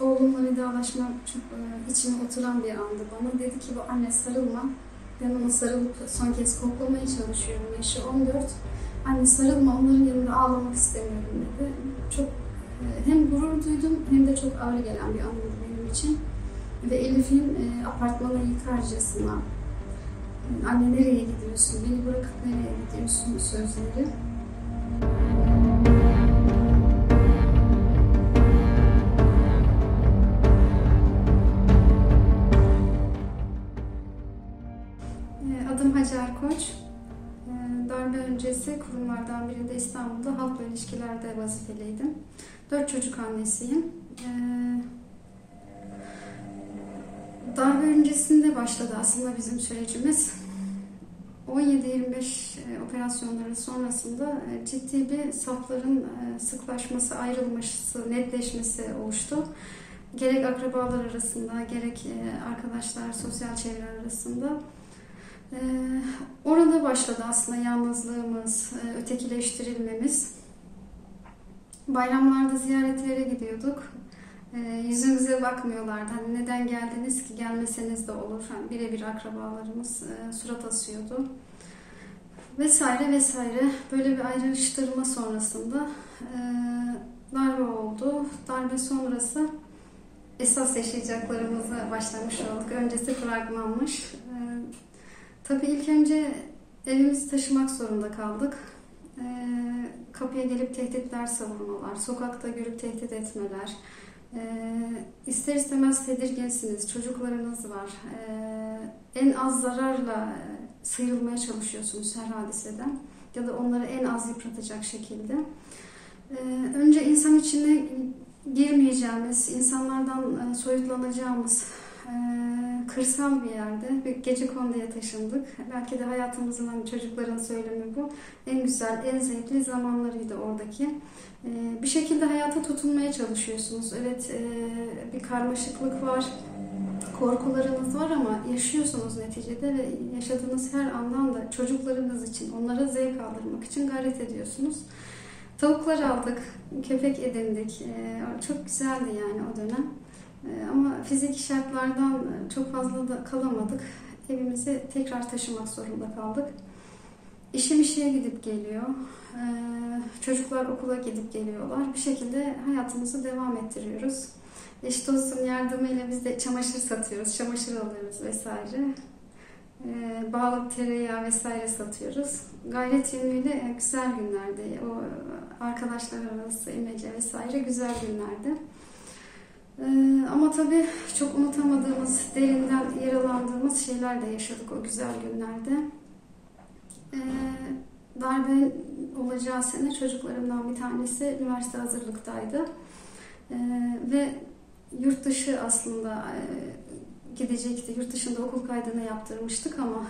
Oğlumla vedalaşmak çok e, içime oturan bir andı bana. Dedi ki bu anne sarılma. Ben ona sarılıp son kez koklamaya çalışıyorum. Yaşı 14. Anne sarılma onların yanında ağlamak istemiyorum dedi. Çok e, hem gurur duydum hem de çok ağır gelen bir anıydı benim için. Ve Elif'in e, apartmana yıkarcasına anne nereye gidiyorsun, beni bırakıp nereye gidiyorsun sözleri. Kurumlardan birinde İstanbul'da halkla ilişkilerde vazifeliydim. Dört çocuk annesiyim. E, Darbe öncesinde başladı aslında bizim sürecimiz. 17-25 e, operasyonları sonrasında e, ciddi bir safların e, sıklaşması, ayrılması, netleşmesi oluştu. Gerek akrabalar arasında, gerek arkadaşlar, sosyal çevre arasında. Orada başladı aslında yalnızlığımız, ötekileştirilmemiz. Bayramlarda ziyaretlere gidiyorduk. Yüzümüze bakmıyorlardı. Hani neden geldiniz ki gelmeseniz de olur. Hani birebir akrabalarımız surat asıyordu. Vesaire vesaire. Böyle bir ayrıştırma sonrasında darbe oldu. Darbe sonrası esas yaşayacaklarımıza başlamış olduk. Öncesi fragmanmış. Tabii ilk önce evimizi taşımak zorunda kaldık. Kapıya gelip tehditler savurmalar, sokakta görüp tehdit etmeler, ister istemez tedirginsiniz, çocuklarınız var. En az zararla sıyrılmaya çalışıyorsunuz her hadiseden ya da onları en az yıpratacak şekilde. Önce insan içine girmeyeceğimiz, insanlardan soyutlanacağımız kırsal bir yerde bir gece konduya taşındık. Belki de hayatımızın hani çocukların söylemi bu. En güzel, en zevkli zamanlarıydı oradaki. Bir şekilde hayata tutunmaya çalışıyorsunuz. Evet bir karmaşıklık var, korkularınız var ama yaşıyorsunuz neticede ve yaşadığınız her andan da çocuklarınız için, onlara zevk aldırmak için gayret ediyorsunuz. Tavuklar aldık, köpek edindik. Çok güzeldi yani o dönem. Ama fizik şartlardan çok fazla da kalamadık. Evimizi tekrar taşımak zorunda kaldık. İşim işe gidip geliyor. Çocuklar okula gidip geliyorlar. Bir şekilde hayatımızı devam ettiriyoruz. Eş dostun yardımıyla biz de çamaşır satıyoruz, çamaşır alıyoruz vesaire. Ee, bağlı tereyağı vesaire satıyoruz. Gayret yönüyle güzel günlerdi. O arkadaşlar arası imece vesaire güzel günlerdi. Ee, ama tabii çok unutamadığımız, derinden yaralandığımız şeyler de yaşadık o güzel günlerde. Ee, darbe olacağı sene çocuklarımdan bir tanesi üniversite hazırlıktaydı. Ee, ve yurt dışı aslında e, gidecekti. Yurt dışında okul kaydını yaptırmıştık ama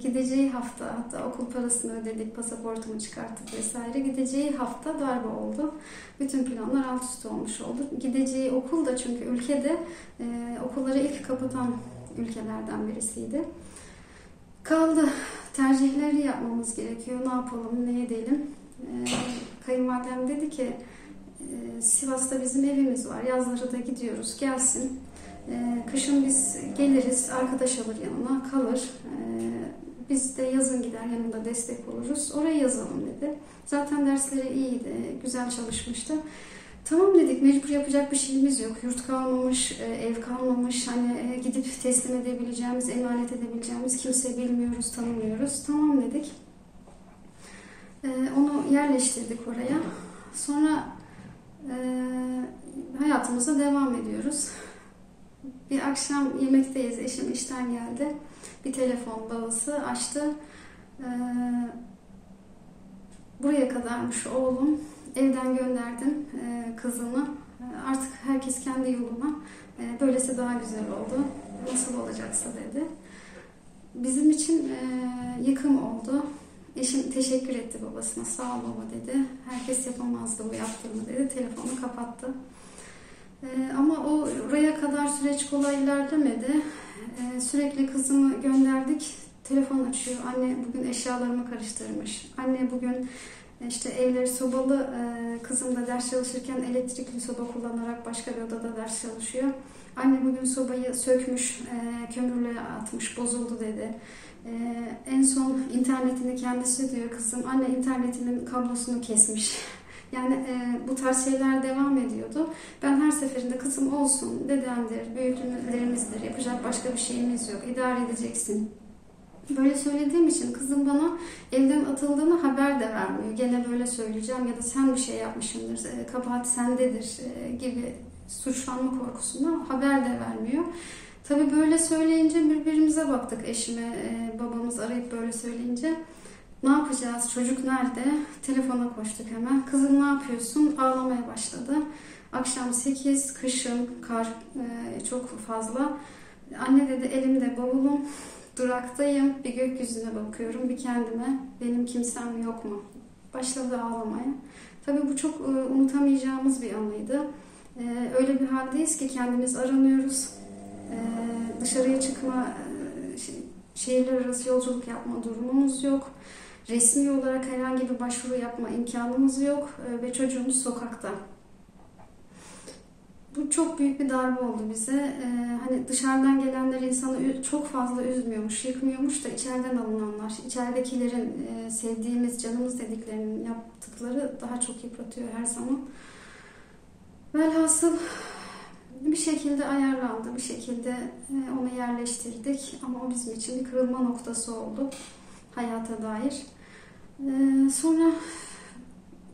gideceği hafta hatta okul parasını ödedik, pasaportumu çıkarttık vesaire. Gideceği hafta darbe oldu. Bütün planlar alt üst olmuş oldu. Gideceği okul da çünkü ülkede e, okulları ilk kapatan ülkelerden birisiydi. Kaldı. Tercihleri yapmamız gerekiyor. Ne yapalım, ne edelim? E, kayınvalidem dedi ki e, Sivas'ta bizim evimiz var. Yazları da gidiyoruz. Gelsin. E, kışın biz geliriz. Arkadaş alır yanına. Kalır. E, biz de yazın gider yanında destek oluruz. Oraya yazalım dedi. Zaten dersleri iyiydi. Güzel çalışmıştı. Tamam dedik mecbur yapacak bir şeyimiz yok. Yurt kalmamış, ev kalmamış. Hani gidip teslim edebileceğimiz, emanet edebileceğimiz kimse bilmiyoruz, tanımıyoruz. Tamam dedik. Onu yerleştirdik oraya. Sonra hayatımıza devam ediyoruz. Bir akşam yemekteyiz. Eşim işten geldi. Bir telefon babası açtı. Buraya kadarmış oğlum. Evden gönderdim kızımı. Artık herkes kendi yoluna. Böylesi daha güzel oldu. Nasıl olacaksa dedi. Bizim için yıkım oldu. Eşim teşekkür etti babasına. Sağ ol baba dedi. Herkes yapamazdı bu yaptığımı dedi. Telefonu kapattı. Ee, ama o oraya kadar süreç kolay ilerlemedi. Ee, sürekli kızımı gönderdik. Telefon açıyor. Anne bugün eşyalarımı karıştırmış. Anne bugün İşte evleri sobalı, e, kızım da ders çalışırken elektrikli soba kullanarak başka bir odada ders çalışıyor. Anne bugün sobayı sökmüş, e, kömürle atmış, bozuldu dedi. E, en son internetini kendisi diyor kızım, anne internetinin kablosunu kesmiş. Yani e, bu tarz şeyler devam ediyordu. Ben her seferinde kızım olsun, dedemdir, büyüklerimizdir, yapacak başka bir şeyimiz yok, idare edeceksin Böyle söylediğim için kızım bana evden atıldığını haber de vermiyor. Gene böyle söyleyeceğim ya da sen bir şey yapmışsındır, e, kabahat sendedir e, gibi suçlanma korkusuna haber de vermiyor. Tabii böyle söyleyince birbirimize baktık eşime, e, babamız arayıp böyle söyleyince. Ne yapacağız? Çocuk nerede? Telefona koştuk hemen. Kızım ne yapıyorsun? Ağlamaya başladı. Akşam 8, kışın, kar çok fazla. Anne dedi elimde bavulum, Duraktayım, bir gökyüzüne bakıyorum, bir kendime. Benim kimsem yok mu? Başladı ağlamaya. Tabii bu çok e, unutamayacağımız bir anıydı. E, öyle bir haldeyiz ki kendimiz aranıyoruz. E, dışarıya çıkma, şehirler arası yolculuk yapma durumumuz yok. Resmi olarak herhangi bir başvuru yapma imkanımız yok ve çocuğumuz sokakta. Bu çok büyük bir darbe oldu bize. Ee, hani dışarıdan gelenler insanı çok fazla üzmüyormuş, yıkmıyormuş da içeriden alınanlar, içeridekilerin e, sevdiğimiz, canımız dediklerinin yaptıkları daha çok yıpratıyor her zaman. Velhasıl bir şekilde ayarlandı, bir şekilde e, onu yerleştirdik ama o bizim için bir kırılma noktası oldu hayata dair. Ee, sonra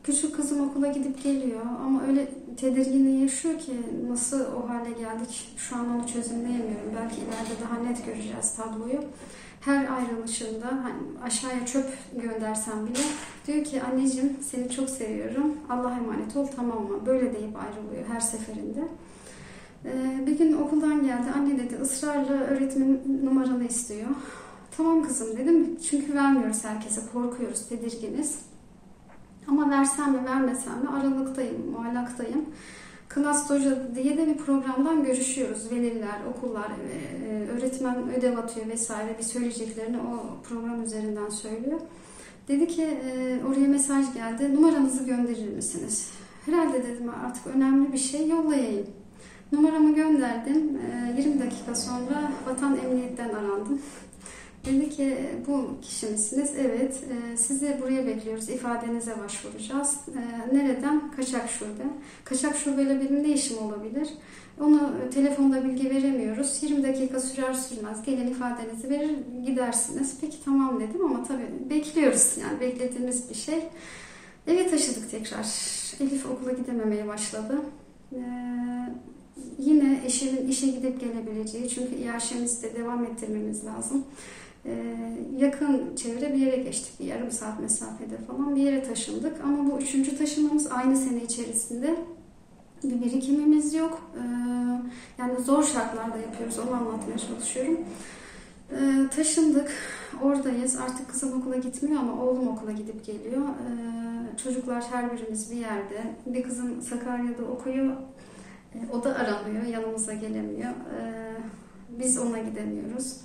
Küçük kızım okula gidip geliyor ama öyle tedirginliği yaşıyor ki nasıl o hale geldik şu an onu çözümleyemiyorum. Belki ileride daha net göreceğiz tabloyu. Her ayrılışında hani aşağıya çöp göndersem bile diyor ki anneciğim seni çok seviyorum. Allah'a emanet ol tamam mı? Böyle deyip ayrılıyor her seferinde. Ee, bir gün okuldan geldi. Anne dedi ısrarla öğretmen numaranı istiyor. Tamam kızım dedim. Çünkü vermiyoruz herkese. Korkuyoruz, tedirginiz. Ama versem mi vermesem mi aralıktayım, muallaktayım. Klas Doja diye de bir programdan görüşüyoruz. Veliler, okullar, e, öğretmen ödev atıyor vesaire. Bir söyleyeceklerini o program üzerinden söylüyor. Dedi ki e, oraya mesaj geldi. Numaranızı gönderir misiniz? Herhalde dedim artık önemli bir şey yollayayım. Numaramı gönderdim. 20 e, dakika sonra Vatan Emniyet'ten arandım. Dedi ki bu kişi misiniz? Evet. E, sizi buraya bekliyoruz. İfadenize başvuracağız. E, nereden? Kaçak şube. Kaçak şubeyle benim ne işim olabilir? Onu telefonda bilgi veremiyoruz. 20 dakika sürer sürmez. Gelin ifadenizi verir gidersiniz. Peki tamam dedim ama tabii bekliyoruz. Yani beklediğimiz bir şey. Eve taşıdık tekrar. Elif okula gidememeye başladı. Ee, yine eşimin işe gidip gelebileceği çünkü iaşemizde devam ettirmemiz lazım. Ee, yakın çevre bir yere geçtik. Bir yarım saat mesafede falan bir yere taşındık. Ama bu üçüncü taşınmamız aynı sene içerisinde. Bir birikimimiz yok. Ee, yani zor şartlarda yapıyoruz. Onu anlatmaya çalışıyorum. Ee, taşındık. Oradayız. Artık kızım okula gitmiyor ama oğlum okula gidip geliyor. Çocuklar her birimiz bir yerde. Bir kızım Sakarya'da okuyor. O da aramıyor. Yanımıza gelemiyor. Biz ona gidemiyoruz.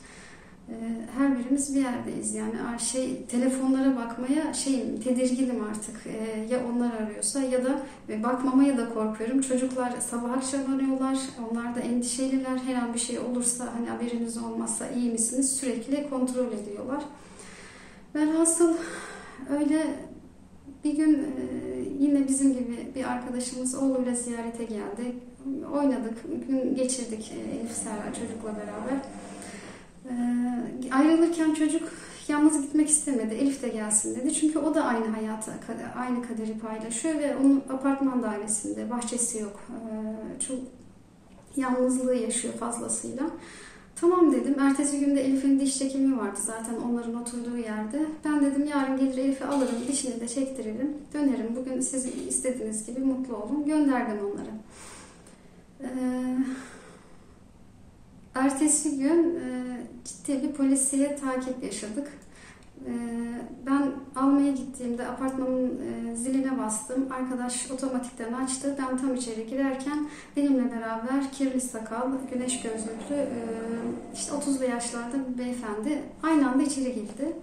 Ee, her birimiz bir yerdeyiz. Yani şey telefonlara bakmaya şeyim tedirginim artık. Ee, ya onlar arıyorsa ya da bakmamaya da korkuyorum. Çocuklar sabah akşam arıyorlar. Onlar da endişeliler. Her an bir şey olursa hani haberiniz olmazsa iyi misiniz? Sürekli kontrol ediyorlar. Velhasıl öyle bir gün e, yine bizim gibi bir arkadaşımız oğluyla ziyarete geldi. Oynadık, gün geçirdik e, Elif Serra çocukla beraber. Ee, ayrılırken çocuk yalnız gitmek istemedi. Elif de gelsin dedi. Çünkü o da aynı hayatı, aynı kaderi paylaşıyor ve onun apartman dairesinde, bahçesi yok. Ee, çok yalnızlığı yaşıyor fazlasıyla. Tamam dedim. Ertesi günde Elif'in diş çekimi vardı zaten onların oturduğu yerde. Ben dedim yarın gelir Elif'i alırım, dişini de çektiririm. Dönerim. Bugün siz istediğiniz gibi mutlu olun. Gönderdim onları. Ee, Ertesi gün e, ciddi bir polisiye takip yaşadık. E, ben almaya gittiğimde apartmanın e, ziline bastım. Arkadaş otomatikten açtı. Ben tam içeri girerken benimle beraber kirli sakal, güneş gözlüklü, e, işte 30'lu yaşlarda bir beyefendi aynı anda içeri girdi.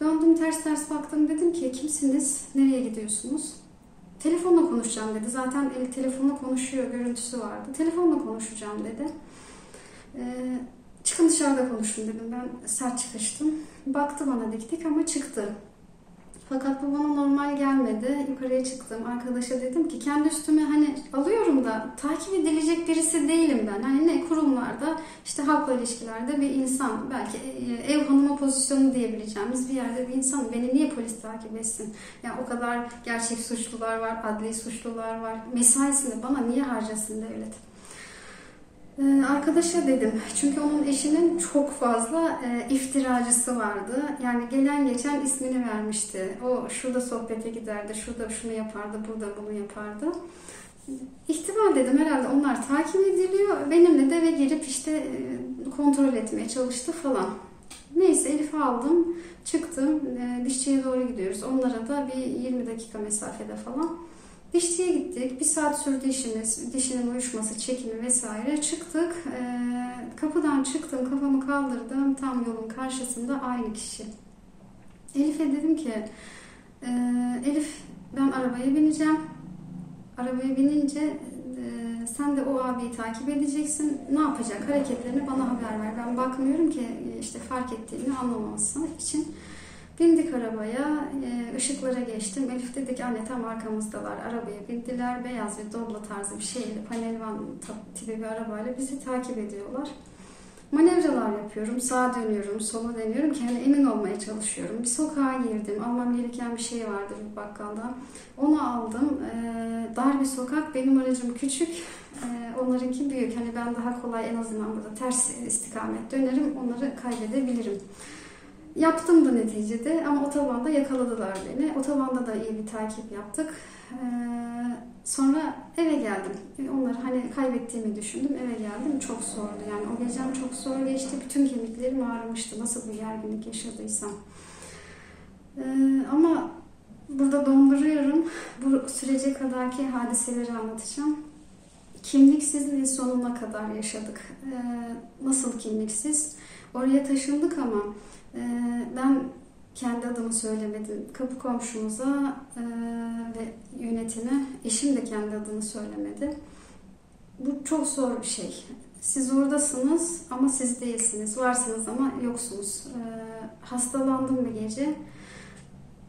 Döndüm ters ters baktım dedim ki kimsiniz, nereye gidiyorsunuz? Telefonla konuşacağım dedi. Zaten el telefonla konuşuyor, görüntüsü vardı. Telefonla konuşacağım dedi. Ee, çıkın dışarıda konuşun dedim. Ben sert çıkıştım. Baktı bana diktik ama çıktı. Fakat bu bana normal gelmedi. Yukarıya çıktım. Arkadaşa dedim ki kendi üstüme hani alıyorum da takip edilecek birisi değilim ben. Hani ne kurumlarda işte halkla ilişkilerde bir insan belki e, ev hanımı pozisyonu diyebileceğimiz bir yerde bir insan. Beni niye polis takip etsin? Yani o kadar gerçek suçlular var, adli suçlular var. Mesaisini bana niye harcasın devlet? Ee, arkadaşa dedim. Çünkü onun eşinin çok fazla e, iftiracısı vardı. Yani gelen geçen ismini vermişti. O şurada sohbete giderdi, şurada şunu yapardı, burada bunu yapardı. İhtimal dedim herhalde onlar takip ediliyor. Benimle de eve girip işte e, kontrol etmeye çalıştı falan. Neyse Elif'i aldım, çıktım. E, dişçiye doğru gidiyoruz. Onlara da bir 20 dakika mesafede falan. Dişçiye gittik. Bir saat sürdü işimiz. Dişinin uyuşması, çekimi vesaire. Çıktık. Ee, kapıdan çıktım. Kafamı kaldırdım. Tam yolun karşısında aynı kişi. Elif'e dedim ki e, Elif ben arabaya bineceğim. Arabaya binince e, sen de o abiyi takip edeceksin. Ne yapacak? Hareketlerini bana haber ver. Ben bakmıyorum ki işte fark ettiğini anlamaması için. Bindik arabaya, e, ışıklara geçtim. Elif dedi ki anne tam arkamızdalar. Arabaya bindiler. Beyaz bir doblo tarzı bir şeyle, panelvan tipi bir arabayla bizi takip ediyorlar. Manevralar yapıyorum. Sağa dönüyorum, sola dönüyorum ki hani emin olmaya çalışıyorum. Bir sokağa girdim. Almam gereken bir şey vardı bir bakkalda. Onu aldım. Ee, dar bir sokak. Benim aracım küçük. Ee, onlarınki büyük. Hani ben daha kolay en azından burada ters istikamet dönerim. Onları kaybedebilirim. Yaptım da neticede ama otobanda yakaladılar beni. Otobanda da iyi bir takip yaptık. Ee, sonra eve geldim. Onları hani kaybettiğimi düşündüm. Eve geldim. Çok zordu. Yani o gecem çok zor geçti. Bütün kemiklerim ağrımıştı. Nasıl bir gerginlik yaşadıysam. Ee, ama burada donduruyorum. Bu sürece kadarki hadiseleri anlatacağım. Kimliksizliği sonuna kadar yaşadık. Ee, nasıl kimliksiz? Oraya taşındık ama ben kendi adımı söylemedim. Kapı komşumuza e, ve yönetime eşim de kendi adını söylemedi. Bu çok zor bir şey. Siz oradasınız ama siz değilsiniz. Varsınız ama yoksunuz. Ee, hastalandım bir gece.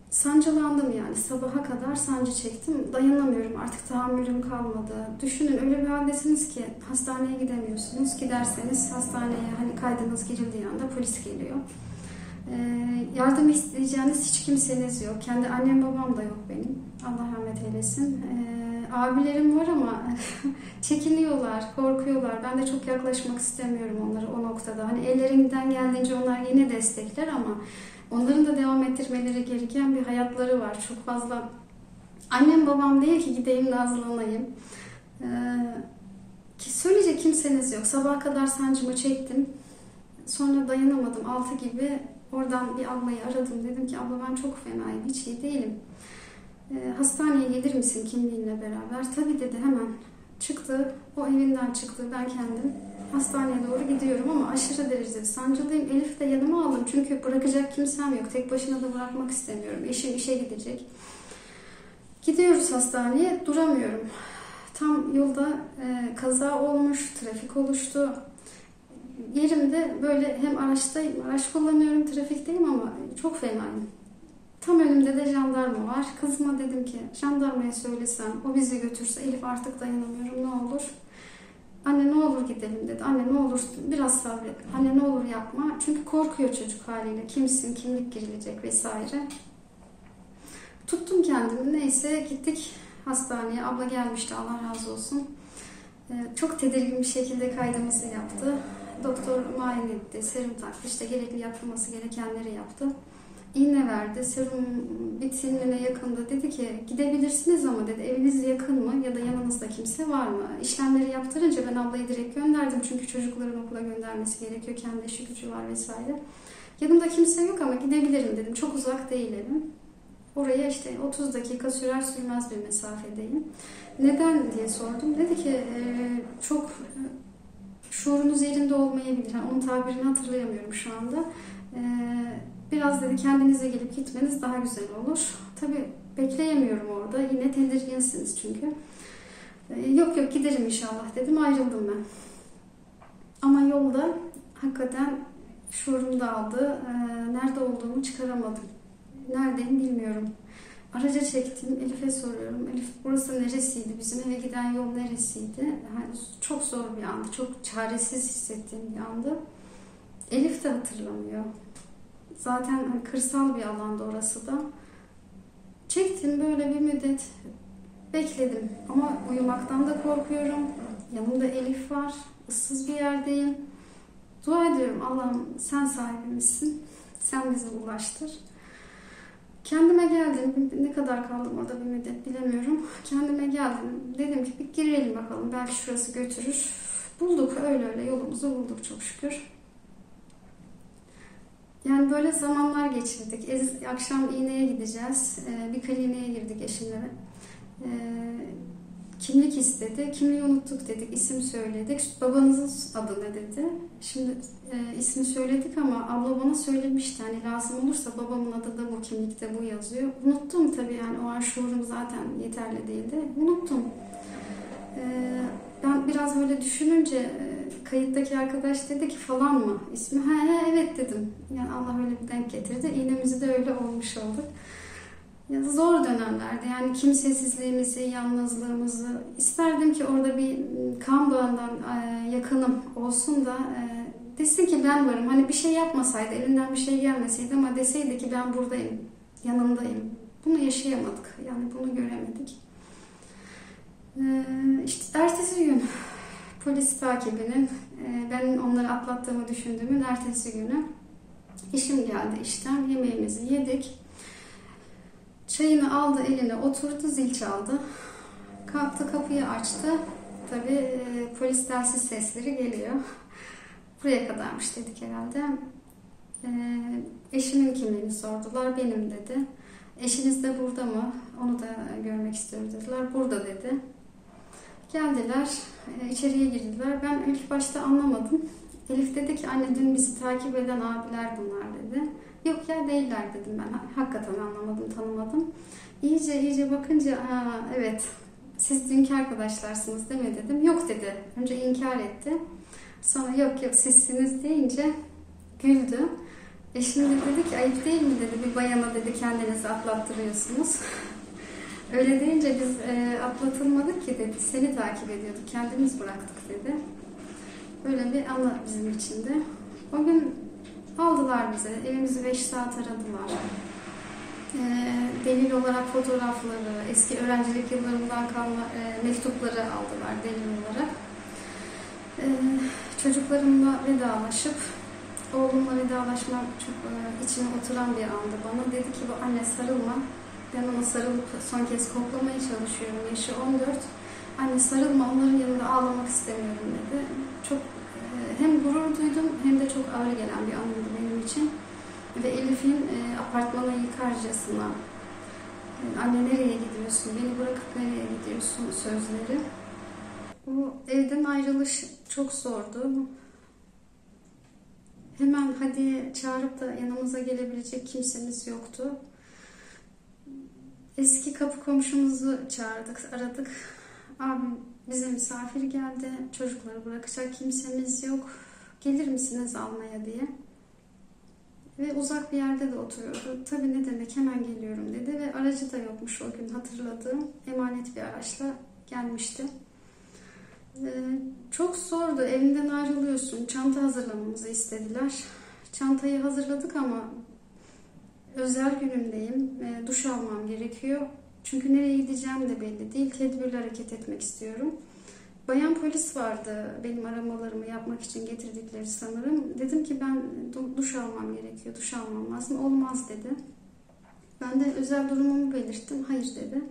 Sancılandım yani. Sabaha kadar sancı çektim. Dayanamıyorum. Artık tahammülüm kalmadı. Düşünün öyle bir haldesiniz ki hastaneye gidemiyorsunuz. Giderseniz hastaneye hani kaydınız girildiği anda polis geliyor. Ee, yardım isteyeceğiniz hiç kimseniz yok. Kendi annem babam da yok benim. Allah rahmet eylesin. Ee, abilerim var ama çekiniyorlar, korkuyorlar. Ben de çok yaklaşmak istemiyorum onlara o noktada. Hani ellerinden geldiğince onlar yine destekler ama onların da devam ettirmeleri gereken bir hayatları var. Çok fazla annem babam değil ki gideyim nazlanayım. Ee, ki söyleyecek kimseniz yok. Sabaha kadar sancımı çektim. Sonra dayanamadım. Altı gibi Oradan bir ablayı aradım. Dedim ki abla ben çok fenayım. Hiç iyi değilim. E, hastaneye gelir misin kimliğinle beraber? Tabii dedi hemen. Çıktı. O evinden çıktı. Ben kendim hastaneye doğru gidiyorum ama aşırı derecede sancılıyım. Elif de yanıma aldım. Çünkü bırakacak kimsem yok. Tek başına da bırakmak istemiyorum. Eşim işe gidecek. Gidiyoruz hastaneye. Duramıyorum. Tam yolda e, kaza olmuş, trafik oluştu yerimde böyle hem araçtayım, araç kullanıyorum, trafikteyim ama çok fenayım. Tam önümde de jandarma var. Kızıma dedim ki jandarmaya söylesem, o bizi götürse Elif artık dayanamıyorum ne olur. Anne ne olur gidelim dedi. Anne ne olur biraz sabret. Anne ne olur yapma. Çünkü korkuyor çocuk haliyle. Kimsin, kimlik girilecek vesaire. Tuttum kendimi. Neyse gittik hastaneye. Abla gelmişti Allah razı olsun. Ee, çok tedirgin bir şekilde kaydımızı yaptı. Doktor muayene etti, serum taktı, işte gerekli yapılması gerekenleri yaptı. İğne verdi, serum bitimine yakında dedi ki gidebilirsiniz ama dedi eviniz yakın mı ya da yanınızda kimse var mı? İşlemleri yaptırınca ben ablayı direkt gönderdim çünkü çocukların okula göndermesi gerekiyor, kendi işi gücü var vesaire. Yanımda kimse yok ama gidebilirim dedim, çok uzak değil evim. Oraya işte 30 dakika sürer sürmez bir mesafedeyim. Neden diye sordum. Dedi ki çok şuurunuz yerinde olmayabilir. Yani onun tabirini hatırlayamıyorum şu anda. Ee, Biraz dedi kendinize gelip gitmeniz daha güzel olur. Tabii bekleyemiyorum orada. Yine tedirginsiniz çünkü. Ee, yok yok giderim inşallah dedim. Ayrıldım ben. Ama yolda hakikaten şuurum dağıldı. Ee, nerede olduğumu çıkaramadım. Neredeyim bilmiyorum. Araca çektim. Elif'e soruyorum. Elif burası neresiydi? Bizim eve giden yol neresiydi? Yani çok zor bir andı. Çok çaresiz hissettiğim bir andı. Elif de hatırlamıyor. Zaten hani kırsal bir alanda orası da. Çektim böyle bir müddet. Bekledim. Ama uyumaktan da korkuyorum. Yanımda Elif var. ıssız bir yerdeyim. Dua ediyorum Allah'ım sen sahibimizsin. Sen bizi ulaştır. Kendime geldim. Ne kadar kaldım orada bir müddet bilemiyorum. Kendime geldim. Dedim ki bir girelim bakalım. Belki şurası götürür. Bulduk öyle öyle yolumuzu bulduk çok şükür. Yani böyle zamanlar geçirdik. Akşam iğneye gideceğiz. Ee, bir kliniğe girdik eşimle. Ee, kimlik istedi. Kimliği unuttuk dedik. İsim söyledik. Babanızın adı ne dedi. Şimdi e, ismi söyledik ama abla bana söylemişti. Hani lazım olursa babamın adı da bu kimlikte bu yazıyor. Unuttum tabii yani o an şuurum zaten yeterli değildi. Unuttum. Ee, ben biraz böyle düşününce e, kayıttaki arkadaş dedi ki falan mı ismi? Ha, evet dedim. Yani Allah öyle bir denk getirdi. İğnemizi de öyle olmuş olduk. Zor dönemlerde yani kimsesizliğimizi, yalnızlığımızı isterdim ki orada bir kan bağından e, yakınım olsun da e, desin ki ben varım. Hani bir şey yapmasaydı, elinden bir şey gelmeseydi ama deseydi ki ben buradayım, yanındayım. Bunu yaşayamadık. Yani bunu göremedik. İşte ertesi gün polis takibinin, ben onları atlattığımı düşündüğümün ertesi günü işim geldi işten, yemeğimizi yedik. Çayını aldı eline oturdu zil çaldı. Kalktı kapıyı açtı. Tabi e, polis telsiz sesleri geliyor. Buraya kadarmış dedik herhalde. E, eşimin kimliğini sordular. Benim dedi. Eşiniz de burada mı? Onu da görmek istiyorum dediler. Burada dedi. Geldiler, e, içeriye girdiler. Ben ilk başta anlamadım. Elif dedi ki anne dün bizi takip eden abiler bunlar dedi. Yok ya değiller dedim ben. Hakikaten anlamadım, tanımadım. İyice iyice bakınca ha, evet siz dünkü arkadaşlarsınız değil mi dedim. Yok dedi. Önce inkar etti. Sonra yok yok sizsiniz deyince güldü. E şimdi dedi ki ayıp değil mi dedi bir bayana dedi kendinizi atlattırıyorsunuz. Öyle deyince biz e, atlatılmadık ki dedi. Seni takip ediyorduk. Kendimiz bıraktık dedi. Böyle bir anı bizim için de. O gün aldılar bize. Evimizi 5 saat aradılar. E, delil olarak fotoğrafları, eski öğrencilik yıllarından kalma e, mektupları aldılar delil olarak. E, çocuklarımla vedalaşıp oğlumla vedalaşmak çok e, içime oturan bir andı bana. Dedi ki bu anne sarılma ben ona sarılıp son kez koklamaya çalışıyorum. Yaşı 14. Anne sarılma onların yanında ağlamak istemiyorum dedi. Çok hem gurur duydum hem de çok ağır gelen bir anıydı benim için. Ve Elif'in e, apartmanı yıkarcasına e, anne nereye gidiyorsun, beni bırakıp nereye gidiyorsun sözleri. Bu evden ayrılış çok zordu. Hemen hadi çağırıp da yanımıza gelebilecek kimsemiz yoktu. Eski kapı komşumuzu çağırdık, aradık. Abim bize misafir geldi. Çocukları bırakacak kimsemiz yok. Gelir misiniz almaya diye. Ve uzak bir yerde de oturuyordu. Tabii ne demek hemen geliyorum dedi ve aracı da yokmuş o gün hatırladığım. Emanet bir araçla gelmişti. Ee, çok zordu. Evinden ayrılıyorsun. Çanta hazırlamamızı istediler. Çantayı hazırladık ama özel günümdeyim. E, duş almam gerekiyor. Çünkü nereye gideceğim de belli değil. Tedbirli hareket etmek istiyorum. Bayan polis vardı benim aramalarımı yapmak için getirdikleri sanırım. Dedim ki ben duş almam gerekiyor, duş almam lazım. Olmaz dedi. Ben de özel durumumu belirttim. Hayır dedi.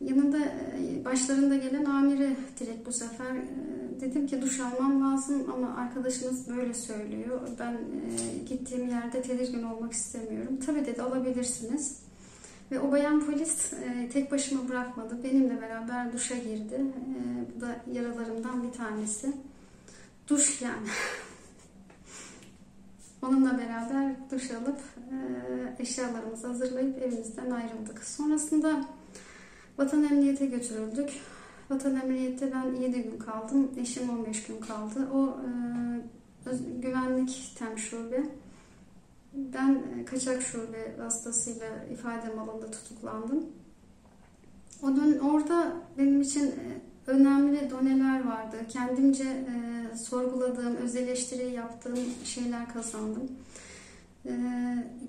Yanında e, başlarında gelen amiri direkt bu sefer e, dedim ki duş almam lazım ama arkadaşınız böyle söylüyor. Ben e, gittiğim yerde tedirgin olmak istemiyorum. Tabii dedi alabilirsiniz. Ve o bayan polis tek başıma bırakmadı. Benimle beraber duşa girdi. Bu da yaralarımdan bir tanesi. Duş yani. Onunla beraber duş alıp e, eşyalarımızı hazırlayıp evimizden ayrıldık. Sonrasında vatan emniyete götürüldük. Vatan emniyette ben 7 gün kaldım. Eşim 15 gün kaldı. O e, güvenlik tem şube. Ben kaçak şube vasıtasıyla ifadem alındı, tutuklandım. O dön orada benim için önemli doneler vardı. Kendimce e, sorguladığım, öz eleştiri yaptığım şeyler kazandım. E,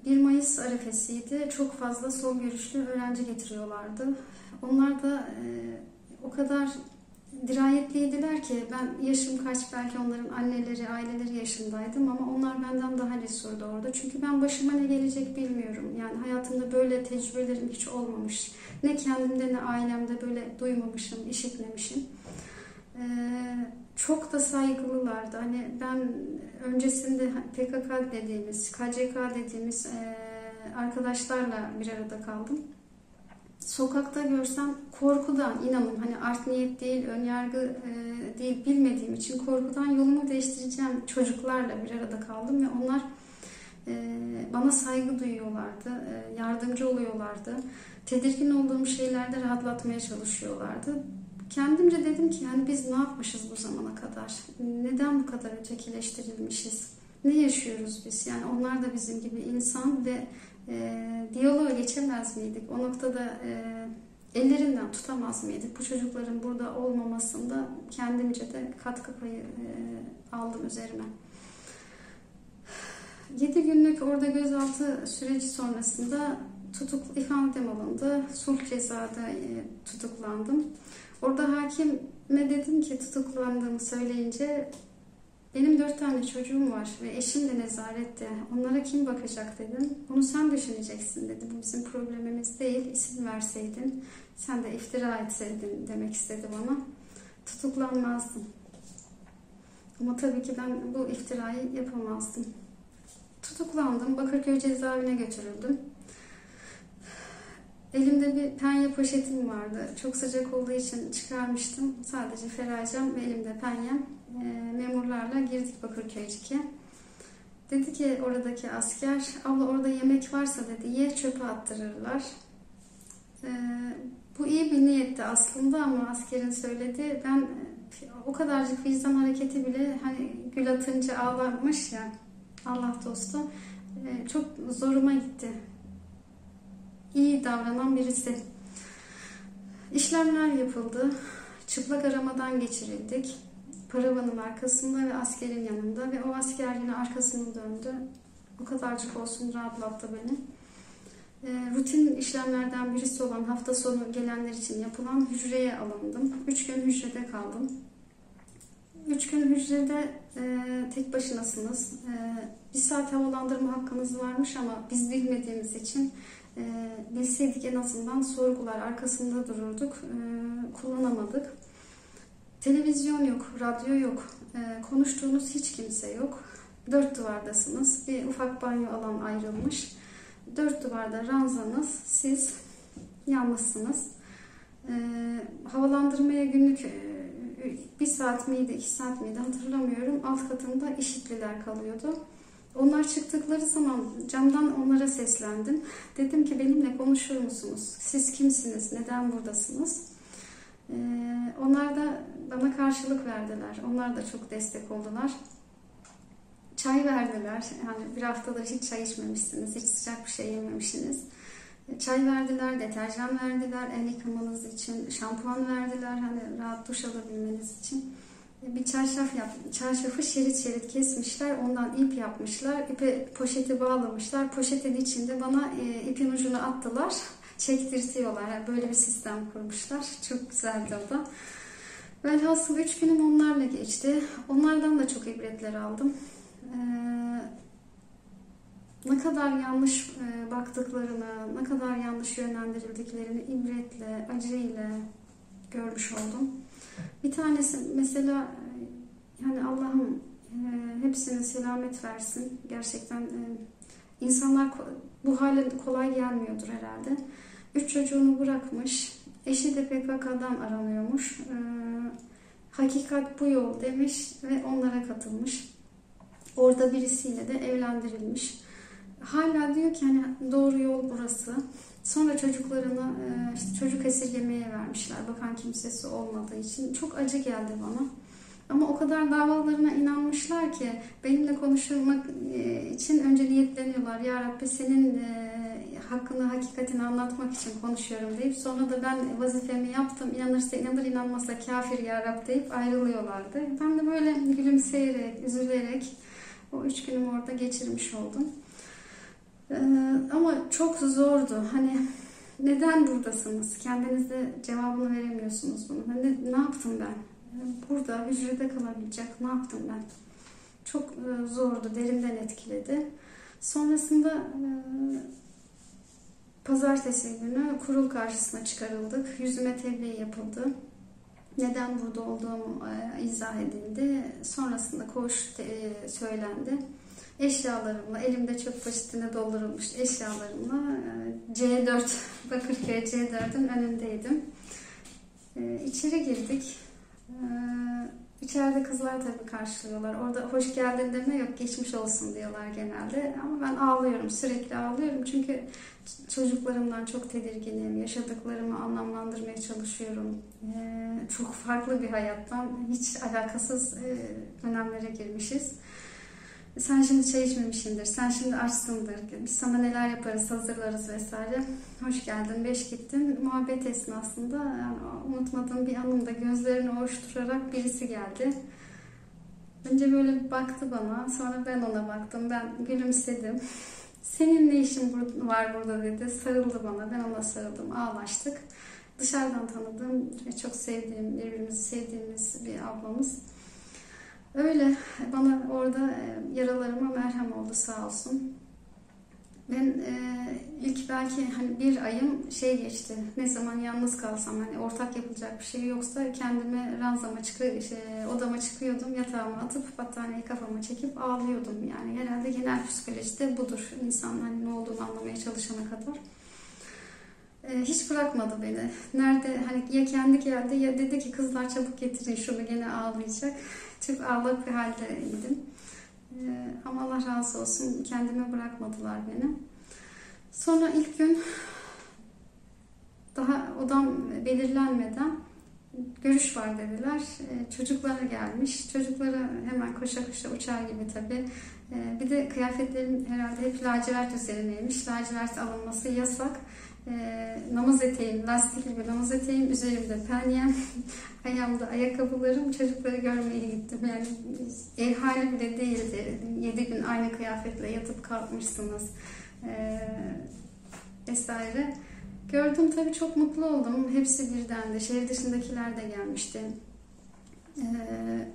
1 Mayıs arefesiydi. Çok fazla sol görüşlü öğrenci getiriyorlardı. Onlar da e, o kadar dirayetliydiler ki ben yaşım kaç belki onların anneleri, aileleri yaşındaydım ama onlar benden daha cesurdu orada. Çünkü ben başıma ne gelecek bilmiyorum. Yani hayatımda böyle tecrübelerim hiç olmamış. Ne kendimde ne ailemde böyle duymamışım, işitmemişim. Ee, çok da saygılılardı. Hani ben öncesinde PKK dediğimiz, KCK dediğimiz e, arkadaşlarla bir arada kaldım sokakta görsem korkudan inanın hani art niyet değil, ön yargı e, değil bilmediğim için korkudan yolumu değiştireceğim çocuklarla bir arada kaldım ve onlar e, bana saygı duyuyorlardı, e, yardımcı oluyorlardı. Tedirgin olduğum şeylerde rahatlatmaya çalışıyorlardı. Kendimce dedim ki yani biz ne yapmışız bu zamana kadar? Neden bu kadar ötekileştirilmişiz? Ne yaşıyoruz biz? Yani onlar da bizim gibi insan ve e, diyaloğa geçemez miydik? O noktada e, ellerinden tutamaz mıydık? Bu çocukların burada olmamasında kendimce de katkı payı e, aldım üzerime. 7 günlük orada gözaltı süreci sonrasında tutuk ifadem alındı. Sulh cezada e, tutuklandım. Orada hakime dedim ki tutuklandığımı söyleyince benim dört tane çocuğum var ve eşim de nezarette. Onlara kim bakacak dedim. Bunu sen düşüneceksin dedi. Bu bizim problemimiz değil. İsim verseydin, sen de iftira etseydin demek istedi bana. Tutuklanmazdım. Ama tabii ki ben bu iftirayı yapamazdım. Tutuklandım. Bakırköy cezaevine götürüldüm. Elimde bir penye poşetim vardı. Çok sıcak olduğu için çıkarmıştım. Sadece feracem ve elimde penyem. E, memurlarla girdik Bakırköy'cike. Dedi ki oradaki asker, abla orada yemek varsa dedi ye çöpe attırırlar. E, bu iyi bir niyetti aslında ama askerin söyledi. Ben o kadarcık vicdan hareketi bile hani gül atınca ağlarmış ya Allah dostu. E, çok zoruma gitti iyi davranan birisi. İşlemler yapıldı. Çıplak aramadan geçirildik. Paravanın arkasında ve askerin yanında ve o asker yine arkasını döndü. O kadarcık olsun rahatlattı beni. E, rutin işlemlerden birisi olan hafta sonu gelenler için yapılan hücreye alındım. Üç gün hücrede kaldım. Üç gün hücrede e, tek başınasınız. E, bir saat havalandırma hakkınız varmış ama biz bilmediğimiz için e, bilseydik en azından sorgular arkasında dururduk. E, kullanamadık. Televizyon yok, radyo yok, e, konuştuğunuz hiç kimse yok. Dört duvardasınız. Bir ufak banyo alan ayrılmış. Dört duvarda ranzanız, siz yalnızsınız. E, havalandırmaya günlük e, bir saat miydi, iki saat miydi hatırlamıyorum. Alt katında işitliler kalıyordu. Onlar çıktıkları zaman camdan onlara seslendim. Dedim ki benimle konuşur musunuz? Siz kimsiniz? Neden buradasınız? Ee, onlar da bana karşılık verdiler. Onlar da çok destek oldular. Çay verdiler. Yani bir haftadır hiç çay içmemişsiniz. Hiç sıcak bir şey yememişsiniz. Çay verdiler, deterjan verdiler el yıkamanız için, şampuan verdiler hani rahat duş alabilmeniz için bir çarşaf yap, çarşafı şerit şerit kesmişler. Ondan ip yapmışlar. İpe poşeti bağlamışlar. Poşetin içinde bana e, ipin ucunu attılar. Çektirtiyorlar. Yani böyle bir sistem kurmuşlar. Çok güzeldi o da. Velhasıl üç günüm onlarla geçti. Onlardan da çok ibretler aldım. Ee, ne kadar yanlış e, baktıklarını, ne kadar yanlış yönlendirildiklerini ibretle, acıyla görmüş oldum. Bir tanesi mesela yani Allah'ım e, hepsine selamet versin. Gerçekten e, insanlar bu hale kolay gelmiyordur herhalde. Üç çocuğunu bırakmış. Eşi de PKK'dan aranıyormuş. E, hakikat bu yol demiş ve onlara katılmış. Orada birisiyle de evlendirilmiş. Hala diyor ki hani doğru yol burası. Sonra çocuklarını e, işte çocuk esirgemeye vermişler bakan kimsesi olmadığı için. Çok acı geldi bana. Ama o kadar davalarına inanmışlar ki benimle konuşmak e, için önce niyetleniyorlar. Ya Rabbi senin e, hakkını, hakikatini anlatmak için konuşuyorum deyip sonra da ben vazifemi yaptım. İnanırsa inanır, inanmazsa kafir ya Rab deyip ayrılıyorlardı. Ben de böyle gülümseyerek, üzülerek o üç günümü orada geçirmiş oldum. Ee, ama çok zordu. Hani neden buradasınız? Kendinize cevabını veremiyorsunuz bunu. Hani ne yaptım ben? Burada hücrede kalabilecek ne yaptım ben? Çok e, zordu, derinden etkiledi. Sonrasında e, pazartesi günü kurul karşısına çıkarıldık. Yüzüme tebliğ yapıldı. Neden burada olduğum e, izah edildi. Sonrasında koğuş söylendi eşyalarımla, elimde çöp poşetine doldurulmuş eşyalarımla C4, Bakırköy C4'ün önündeydim. İçeri girdik. İçeride kızlar tabii karşılıyorlar. Orada hoş geldin deme yok, geçmiş olsun diyorlar genelde. Ama ben ağlıyorum, sürekli ağlıyorum. Çünkü çocuklarımdan çok tedirginim. Yaşadıklarımı anlamlandırmaya çalışıyorum. Çok farklı bir hayattan, hiç alakasız dönemlere girmişiz. Sen şimdi çay içmemişsindir, sen şimdi açsındır, biz sana neler yaparız, hazırlarız vesaire. Hoş geldin, beş gittin. Muhabbet esnasında yani unutmadığım bir anımda gözlerini ovuşturarak birisi geldi. Önce böyle baktı bana, sonra ben ona baktım, ben gülümsedim. Senin ne işin var burada dedi, sarıldı bana, ben ona sarıldım, ağlaştık. Dışarıdan tanıdığım ve çok sevdiğim, birbirimizi sevdiğimiz bir ablamız. Öyle bana orada e, yaralarıma merhem oldu sağ olsun. Ben e, ilk belki hani bir ayım şey geçti. Ne zaman yalnız kalsam hani ortak yapılacak bir şey yoksa kendime ranzama çıkıyor, şey, odama çıkıyordum. Yatağıma atıp battaniyeyi kafama çekip ağlıyordum. Yani herhalde genel psikolojide budur. İnsan hani ne olduğunu anlamaya çalışana kadar. E, hiç bırakmadı beni. Nerede hani ya kendi geldi ya dedi ki kızlar çabuk getirin şunu gene ağlayacak. Çok ağlık bir haldeydim. Ee, ama Allah razı olsun kendime bırakmadılar beni. Sonra ilk gün daha odam belirlenmeden görüş var dediler. Ee, çocuklara gelmiş. Çocuklara hemen koşa koşa uçar gibi tabii. Ee, bir de kıyafetlerim herhalde hep lacivert üzerineymiş. Lacivert alınması yasak e, namaz eteğim, lastik gibi namaz eteğim, üzerimde penyem, ayağımda ayakkabılarım, çocukları görmeye gittim. Yani ev hali bile değildi. Yedi gün aynı kıyafetle yatıp kalkmışsınız e, vesaire. Gördüm tabii çok mutlu oldum. Hepsi birden de. Şehir dışındakiler de gelmişti. Ee,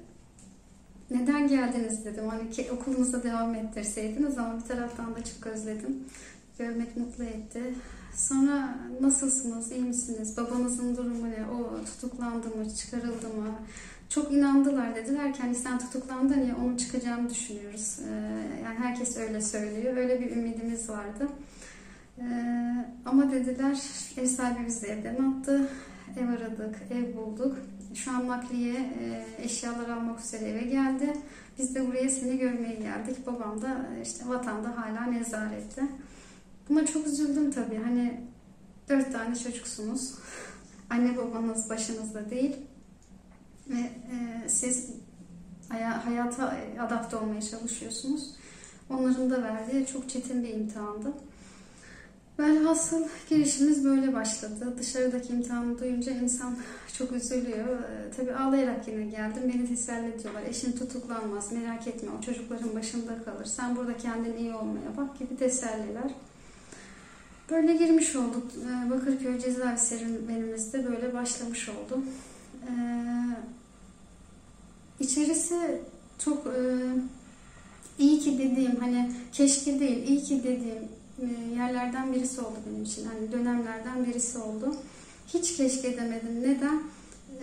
neden geldiniz dedim. Hani ki okulunuza devam ettirseydiniz ama bir taraftan da çok özledim. Görmek mutlu etti. Sonra nasılsınız, iyi misiniz, babanızın durumu ne, o tutuklandı mı, çıkarıldı mı? Çok inandılar dediler ki hani sen tutuklandın ya onun çıkacağını düşünüyoruz. Ee, yani herkes öyle söylüyor. Öyle bir ümidimiz vardı. Ee, ama dediler ev sahibi bizi evden attı. Ev aradık, ev bulduk. Şu an nakliye e, eşyalar almak üzere eve geldi. Biz de buraya seni görmeye geldik. Babam da işte vatanda hala nezarette. Buna çok üzüldüm tabii. Hani dört tane çocuksunuz. Anne babanız başınızda değil. Ve e, siz hayata adapte olmaya çalışıyorsunuz. Onların da verdiği çok çetin bir imtihandı. Velhasıl girişimiz böyle başladı. Dışarıdaki imtihanı duyunca insan çok üzülüyor. E, tabii ağlayarak yine geldim. Beni teselli ediyorlar. Eşin tutuklanmaz, merak etme o çocukların başında kalır. Sen burada kendin iyi olmaya bak gibi teselliler. Böyle girmiş olduk. Ee, Bakırköy cezaevi serüvenimizde böyle başlamış oldum. Ee, içerisi çok e, iyi ki dediğim hani keşke değil iyi ki dediğim e, yerlerden birisi oldu benim için. Hani dönemlerden birisi oldu. Hiç keşke demedim. Neden?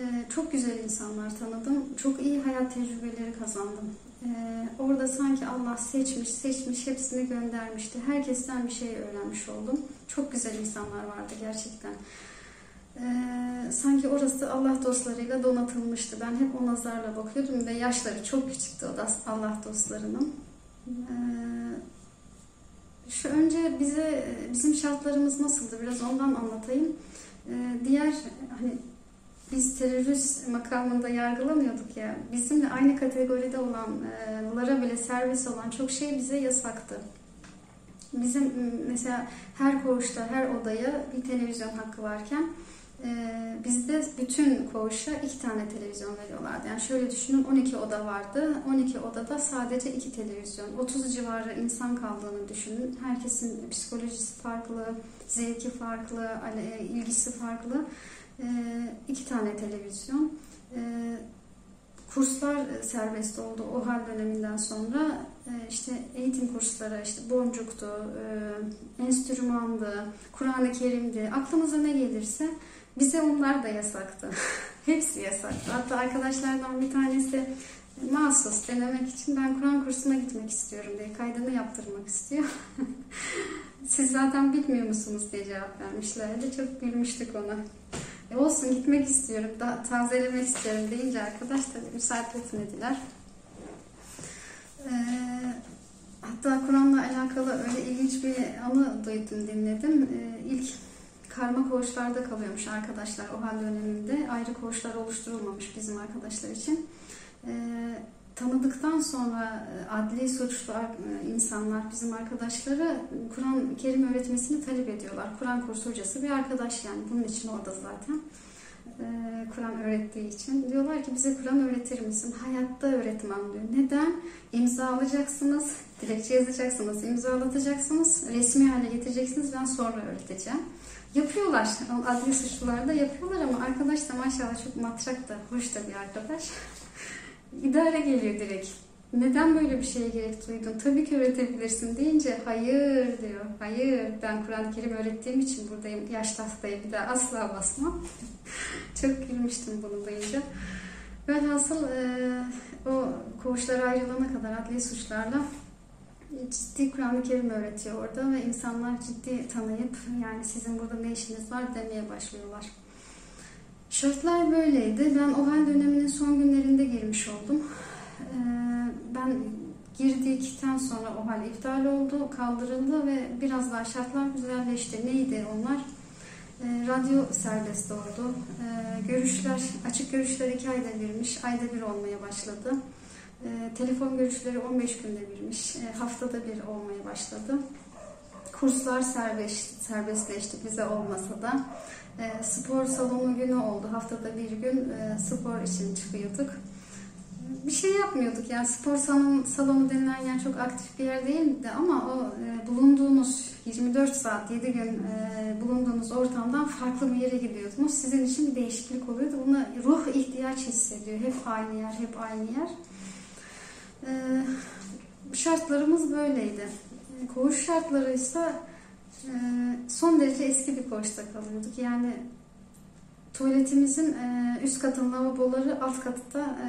Ee, çok güzel insanlar tanıdım. Çok iyi hayat tecrübeleri kazandım. Ee, orada sanki Allah seçmiş, seçmiş, hepsini göndermişti. Herkesten bir şey öğrenmiş oldum. Çok güzel insanlar vardı gerçekten. Ee, sanki orası Allah dostlarıyla donatılmıştı. Ben hep o nazarla bakıyordum ve yaşları çok küçüktü o da Allah dostlarının. Ee, şu önce bize bizim şartlarımız nasıldı biraz ondan anlatayım. Ee, diğer hani biz terörist makamında yargılanıyorduk ya. Bizimle aynı kategoride olanlara bile serbest olan çok şey bize yasaktı. Bizim mesela her koğuşta, her odaya bir televizyon hakkı varken ee, bizde bütün koğuşa iki tane televizyon veriyorlardı. Yani şöyle düşünün 12 oda vardı. 12 odada sadece iki televizyon. 30 civarı insan kaldığını düşünün. Herkesin psikolojisi farklı, zevki farklı, ilgisi farklı. Ee, iki tane televizyon. Ee, kurslar serbest oldu o hal döneminden sonra. işte eğitim kursları, işte boncuktu, e, enstrümandı, Kur'an-ı Kerim'di. Aklınıza ne gelirse bize onlar da yasaktı. Hepsi yasaktı. Hatta arkadaşlardan bir tanesi mahsus denemek için ben Kur'an kursuna gitmek istiyorum diye kaydını yaptırmak istiyor. Siz zaten bilmiyor musunuz diye cevap vermişlerdi. Çok gülmüştük ona. E olsun gitmek istiyorum, da, tazelemek istiyorum deyince arkadaş tabii müsaade etmediler. Ee, hatta Kur'an'la alakalı öyle ilginç bir anı duydum, dinledim. Ee, ilk karma koğuşlarda kalıyormuş arkadaşlar o hal döneminde. Ayrı koğuşlar oluşturulmamış bizim arkadaşlar için. E, tanıdıktan sonra e, adli suçlu e, insanlar, bizim arkadaşları Kur'an-ı Kerim öğretmesini talep ediyorlar. Kur'an kursu hocası bir arkadaş yani bunun için orada zaten. E, Kur'an öğrettiği için. Diyorlar ki bize Kur'an öğretir misin? Hayatta öğretmem diyor. Neden? İmza alacaksınız, dilekçe yazacaksınız, imzalatacaksınız, resmi hale getireceksiniz. Ben sonra öğreteceğim. Yapıyorlar. Adli suçlular da yapıyorlar ama arkadaş da maşallah çok matrak da hoş da bir arkadaş. İdare geliyor direkt. Neden böyle bir şeye gerek duydun? Tabii ki öğretebilirsin deyince hayır diyor. Hayır ben Kur'an-ı Kerim öğrettiğim için buradayım. Yaş tahtayı bir daha asla basmam. çok gülmüştüm bunu duyunca. Velhasıl e, o koğuşlara ayrılana kadar adli suçlarla ciddi Kur'an-ı Kerim öğretiyor orada ve insanlar ciddi tanıyıp yani sizin burada ne işiniz var demeye başlıyorlar. Şartlar böyleydi. Ben o hal döneminin son günlerinde girmiş oldum. Ee, ben girdikten sonra o hal iptal oldu, kaldırıldı ve biraz daha şartlar güzelleşti. Neydi onlar? Ee, radyo serbest oldu. Ee, görüşler, açık görüşler iki ayda birmiş, ayda bir olmaya başladı. Telefon görüşleri 15 günde birmiş. E, haftada bir olmaya başladı. Kurslar serbest, serbestleşti bize olmasa da. E, spor salonu günü oldu. Haftada bir gün e, spor için çıkıyorduk. Bir şey yapmıyorduk yani spor salonu, salonu denilen yer çok aktif bir yer değildi ama o e, bulunduğunuz 24 saat 7 gün e, bulunduğunuz ortamdan farklı bir yere gidiyordunuz. Sizin için bir değişiklik oluyordu. Buna ruh ihtiyaç hissediyor. Hep aynı yer, hep aynı yer. Ee, şartlarımız böyleydi. Koğuş şartları ise e, son derece eski bir koğuşta kalıyorduk. Yani tuvaletimizin e, üst katın lavaboları alt katta e,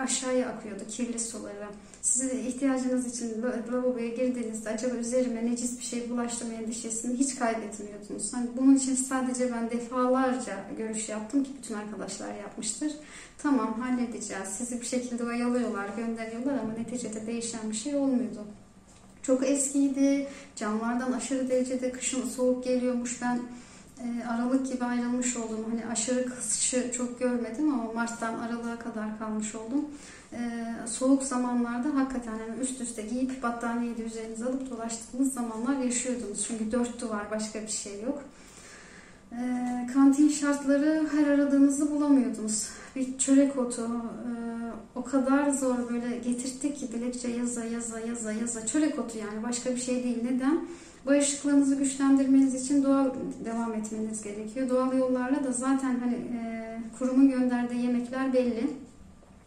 aşağıya akıyordu kirli suları. Size ihtiyacınız için lavaboya girdiğinizde acaba üzerime necis bir şey bulaştı mı endişesini hiç kaybetmiyordunuz. Hani bunun için sadece ben defalarca görüş yaptım ki bütün arkadaşlar yapmıştır. Tamam halledeceğiz. Sizi bir şekilde oyalıyorlar, gönderiyorlar ama neticede değişen bir şey olmuyordu. Çok eskiydi. Camlardan aşırı derecede kışın soğuk geliyormuş. Ben e, Aralık gibi ayrılmış oldum. Hani aşırı kışı çok görmedim ama Mart'tan Aralık'a kadar kalmış oldum. E, soğuk zamanlarda hakikaten yani üst üste giyip battaniyeyi de üzerinize alıp dolaştığınız zamanlar yaşıyordunuz. Çünkü dört duvar başka bir şey yok. E, kantin şartları her aradığınızı bulamıyordunuz. Bir çörek otu e, o kadar zor böyle getirttik ki dilekçe yaza yaza yaza yaza çörek otu yani başka bir şey değil. Neden? Bağışıklığınızı güçlendirmeniz için doğal devam etmeniz gerekiyor. Doğal yollarla da zaten hani e, kurumun gönderdiği yemekler belli.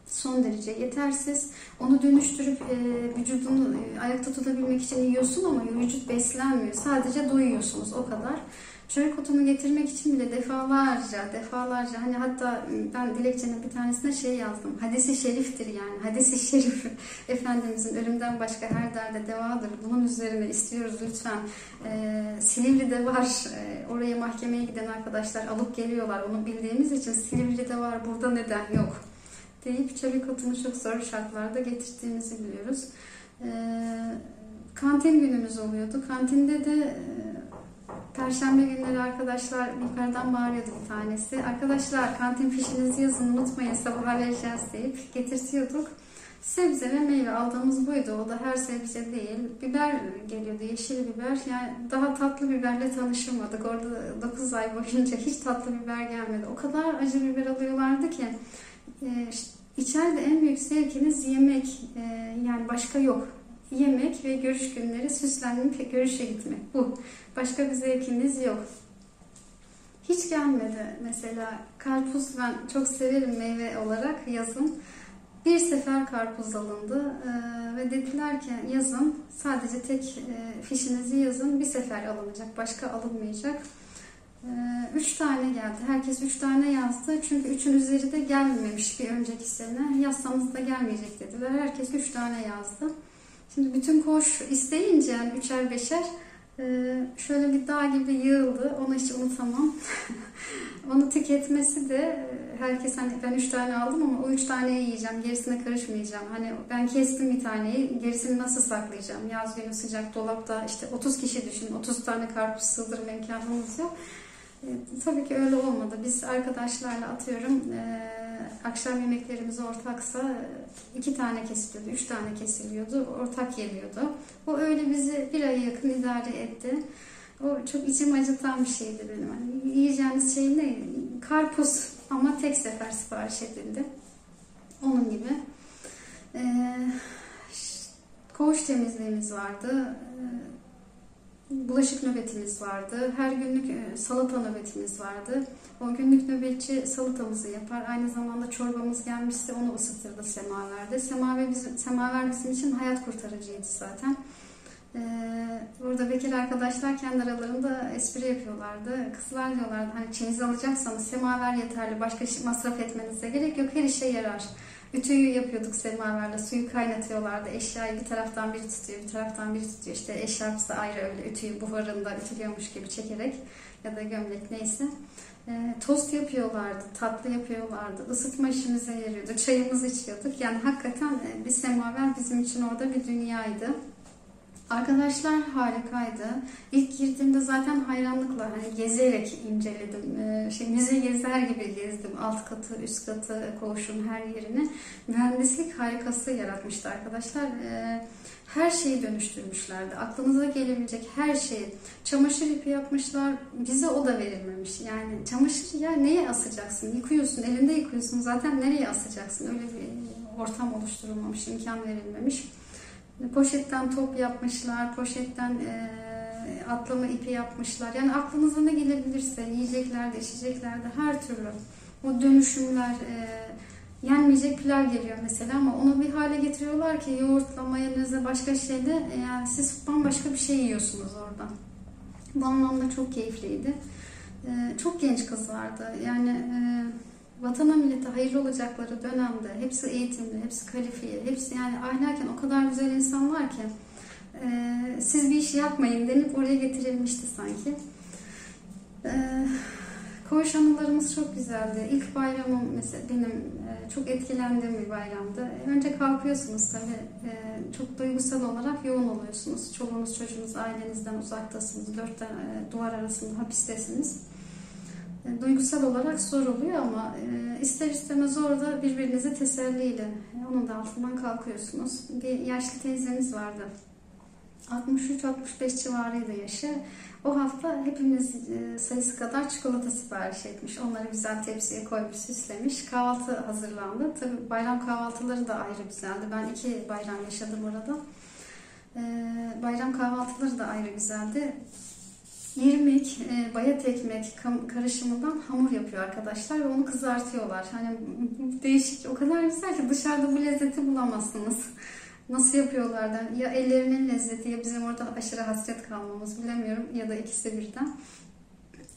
Son derece yetersiz. Onu dönüştürüp e, vücudunu e, ayakta tutabilmek için yiyorsun ama vücut beslenmiyor. Sadece doyuyorsunuz o kadar. Otunu getirmek için bile defalarca, defalarca hani hatta ben dilekçenin bir tanesine şey yazdım. Hadisi şeriftir yani. Hadisi şerif Efendimizin ölümden başka her derde devadır. Bunun üzerine istiyoruz lütfen. Ee, Silivri'de var. Ee, oraya mahkemeye giden arkadaşlar alıp geliyorlar. Onu bildiğimiz için Silivri'de var. Burada neden yok? deyip çörek otunu çok zor şartlarda getirdiğimizi biliyoruz. Ee, kantin günümüz oluyordu. Kantinde de Perşembe günleri arkadaşlar yukarıdan bağırıyordu bir tanesi. Arkadaşlar kantin fişinizi yazın unutmayın sabah vereceğiz deyip getirtiyorduk. Sebze ve meyve aldığımız buydu. O da her sebze değil. Biber geliyordu, yeşil biber. Yani daha tatlı biberle tanışamadık. Orada 9 ay boyunca hiç tatlı biber gelmedi. O kadar acı biber alıyorlardı ki. E, içeride en büyük zevkiniz yemek. E, yani başka yok yemek ve görüş günleri süslenmek, görüşe gitmek. Bu. Başka bir zevkimiz yok. Hiç gelmedi mesela. Karpuz ben çok severim meyve olarak yazın. Bir sefer karpuz alındı ee, ve dediler ki yazın sadece tek e, fişinizi yazın bir sefer alınacak başka alınmayacak. Ee, üç tane geldi. Herkes üç tane yazdı. Çünkü üçün üzeri de gelmemiş bir önceki sene. Yazsanız da gelmeyecek dediler. Herkes üç tane yazdı. Şimdi bütün koş isteyince yani üçer beşer e, şöyle bir dağ gibi yığıldı. Onu hiç unutamam. Onu tüketmesi de e, herkes hani ben üç tane aldım ama o üç taneyi yiyeceğim. Gerisine karışmayacağım. Hani ben kestim bir taneyi. Gerisini nasıl saklayacağım? Yaz günü sıcak dolapta işte 30 kişi düşün. 30 tane karpuz sığdırma imkanımız yok. E, tabii ki öyle olmadı. Biz arkadaşlarla atıyorum e, akşam yemeklerimiz ortaksa iki tane kesiliyordu, üç tane kesiliyordu, ortak yeniyordu. O öyle bizi bir aya yakın idare etti. O çok içim acıtan bir şeydi benim. Yani yiyeceğiniz şey ne? Karpuz ama tek sefer sipariş edildi. Onun gibi. Ee, koğuş temizliğimiz vardı. Ee, bulaşık nöbetimiz vardı. Her günlük e, salata nöbetimiz vardı. O günlük nöbetçi salatamızı yapar. Aynı zamanda çorbamız gelmişse onu ısıtırdı semaverde. Semaver bizim, semaver bizim için hayat kurtarıcıydı zaten. Ee, burada bekir arkadaşlar kendi aralarında espri yapıyorlardı. Kızlar diyorlardı hani çeyiz alacaksanız semaver yeterli. Başka şey masraf etmenize gerek yok. Her işe yarar. Ütüyü yapıyorduk semaverle. Suyu kaynatıyorlardı. Eşyayı bir taraftan biri tutuyor, bir taraftan biri tutuyor. İşte eşyamız da ayrı öyle ütüyü buharında ütülüyormuş gibi çekerek ya da gömlek neyse. E, tost yapıyorlardı, tatlı yapıyorlardı, ısıtma işimize yarıyordu, çayımızı içiyorduk. Yani hakikaten e, bir semaver bizim için orada bir dünyaydı. Arkadaşlar harikaydı. İlk girdiğimde zaten hayranlıkla hani gezerek inceledim. Ee, şey, müze gezer gibi gezdim. Alt katı, üst katı, koğuşun her yerini. Mühendislik harikası yaratmıştı arkadaşlar. Ee, her şeyi dönüştürmüşlerdi. Aklınıza gelebilecek her şeyi. Çamaşır ipi yapmışlar. Bize o da verilmemiş. Yani çamaşır ya neye asacaksın? Yıkıyorsun, elinde yıkıyorsun. Zaten nereye asacaksın? Öyle bir ortam oluşturulmamış, imkan verilmemiş. Poşetten top yapmışlar, poşetten e, atlama ipi yapmışlar. Yani aklınıza ne gelebilirse yiyeceklerde, içeceklerde her türlü o dönüşümler e, yenmeyecek pilav geliyor mesela ama onu bir hale getiriyorlar ki yoğurtla, mayonezle başka şeyde yani siz bambaşka bir şey yiyorsunuz orada. Bu anlamda çok keyifliydi. E, çok genç kızlardı. Yani e, vatana millete hayırlı olacakları dönemde hepsi eğitimli, hepsi kalifiye, hepsi yani ahlaken o kadar güzel insanlar ki e, siz bir iş yapmayın denip oraya getirilmişti sanki. E, koğuş anılarımız çok güzeldi. İlk bayramım mesela benim e, çok etkilendiğim bir bayramdı. Önce kalkıyorsunuz tabii. E, çok duygusal olarak yoğun oluyorsunuz. Çoluğunuz, çocuğunuz, ailenizden uzaktasınız. Dört e, duvar arasında hapistesiniz e, duygusal olarak zor oluyor ama e, ister istemez orada birbirinize teselliyle e, onun da altından kalkıyorsunuz. Bir yaşlı teyzemiz vardı. 63-65 civarıydı yaşı. O hafta hepimiz sayısı kadar çikolata sipariş etmiş. Onları güzel tepsiye koymuş, süslemiş. Kahvaltı hazırlandı. Tabi bayram kahvaltıları da ayrı güzeldi. Ben iki bayram yaşadım orada. Bayram kahvaltıları da ayrı güzeldi. İrmik, e, bayat ekmek karışımından hamur yapıyor arkadaşlar ve onu kızartıyorlar. Hani değişik, o kadar güzel ki dışarıda bu lezzeti bulamazsınız. Nasıl yapıyorlar da ya ellerinin lezzeti ya bizim orada aşırı hasret kalmamız bilemiyorum ya da ikisi birden.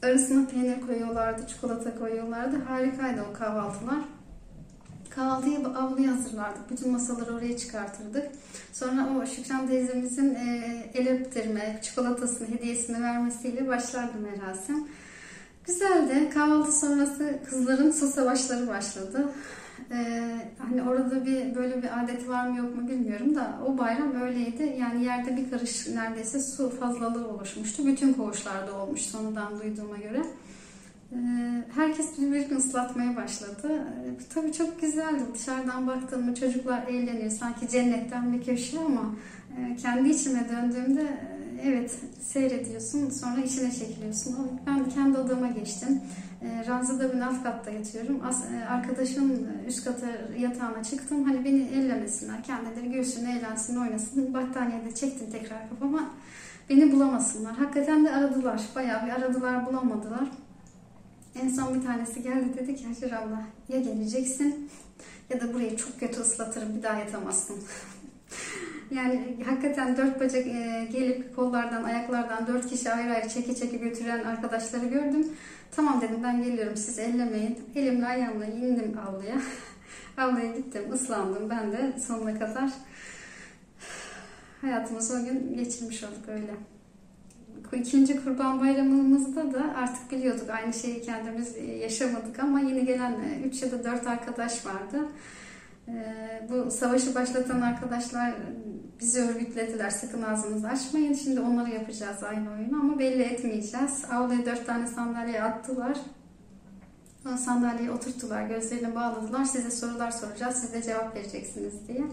Arasına peynir koyuyorlardı, çikolata koyuyorlardı. Harikaydı o kahvaltılar. Kahvaltıyı avluya hazırlardık. Bütün masaları oraya çıkartırdık. Sonra o Şükran teyzemizin e, el öptürme, çikolatasını, hediyesini vermesiyle başlardı merasim. Güzeldi. Kahvaltı sonrası kızların su savaşları başladı. Ee, hani orada bir böyle bir adet var mı yok mu bilmiyorum da o bayram öyleydi. Yani yerde bir karış neredeyse su fazlalığı oluşmuştu. Bütün koğuşlarda olmuş sonradan duyduğuma göre. Ee, herkes birbirini ıslatmaya başladı. Ee, tabii çok güzeldi. Dışarıdan baktığımda çocuklar eğleniyor. Sanki cennetten bir köşe ama e, kendi içime döndüğümde e, evet seyrediyorsun sonra içine çekiliyorsun. Ben kendi odama geçtim. E, Ranzada ben alt katta yatıyorum. Arkadaşım üst kata yatağına çıktım. Hani beni ellemesinler. Kendileri görsün, eğlensin, oynasın. Battaniyede çektim tekrar kafama. Beni bulamasınlar. Hakikaten de aradılar. Bayağı bir aradılar, bulamadılar. En son bir tanesi geldi dedi ki Hacer abla ya geleceksin ya da burayı çok kötü ıslatırım bir daha yatamazsın. yani hakikaten dört bacak e, gelip kollardan ayaklardan dört kişi ayrı ayrı çeke çeke götüren arkadaşları gördüm. Tamam dedim ben geliyorum siz ellemeyin. Elimle ayağımla indim avluya. avluya gittim ıslandım ben de sonuna kadar. Hayatımızı o gün geçirmiş olduk öyle ikinci kurban bayramımızda da artık biliyorduk aynı şeyi kendimiz yaşamadık ama yeni gelen 3 ya da 4 arkadaş vardı. Ee, bu savaşı başlatan arkadaşlar bizi örgütlediler. Sakın ağzınızı açmayın. Şimdi onları yapacağız aynı oyunu ama belli etmeyeceğiz. Avluya dört tane sandalye attılar. O sandalyeye oturttular. Gözlerini bağladılar. Size sorular soracağız. Siz de cevap vereceksiniz diye.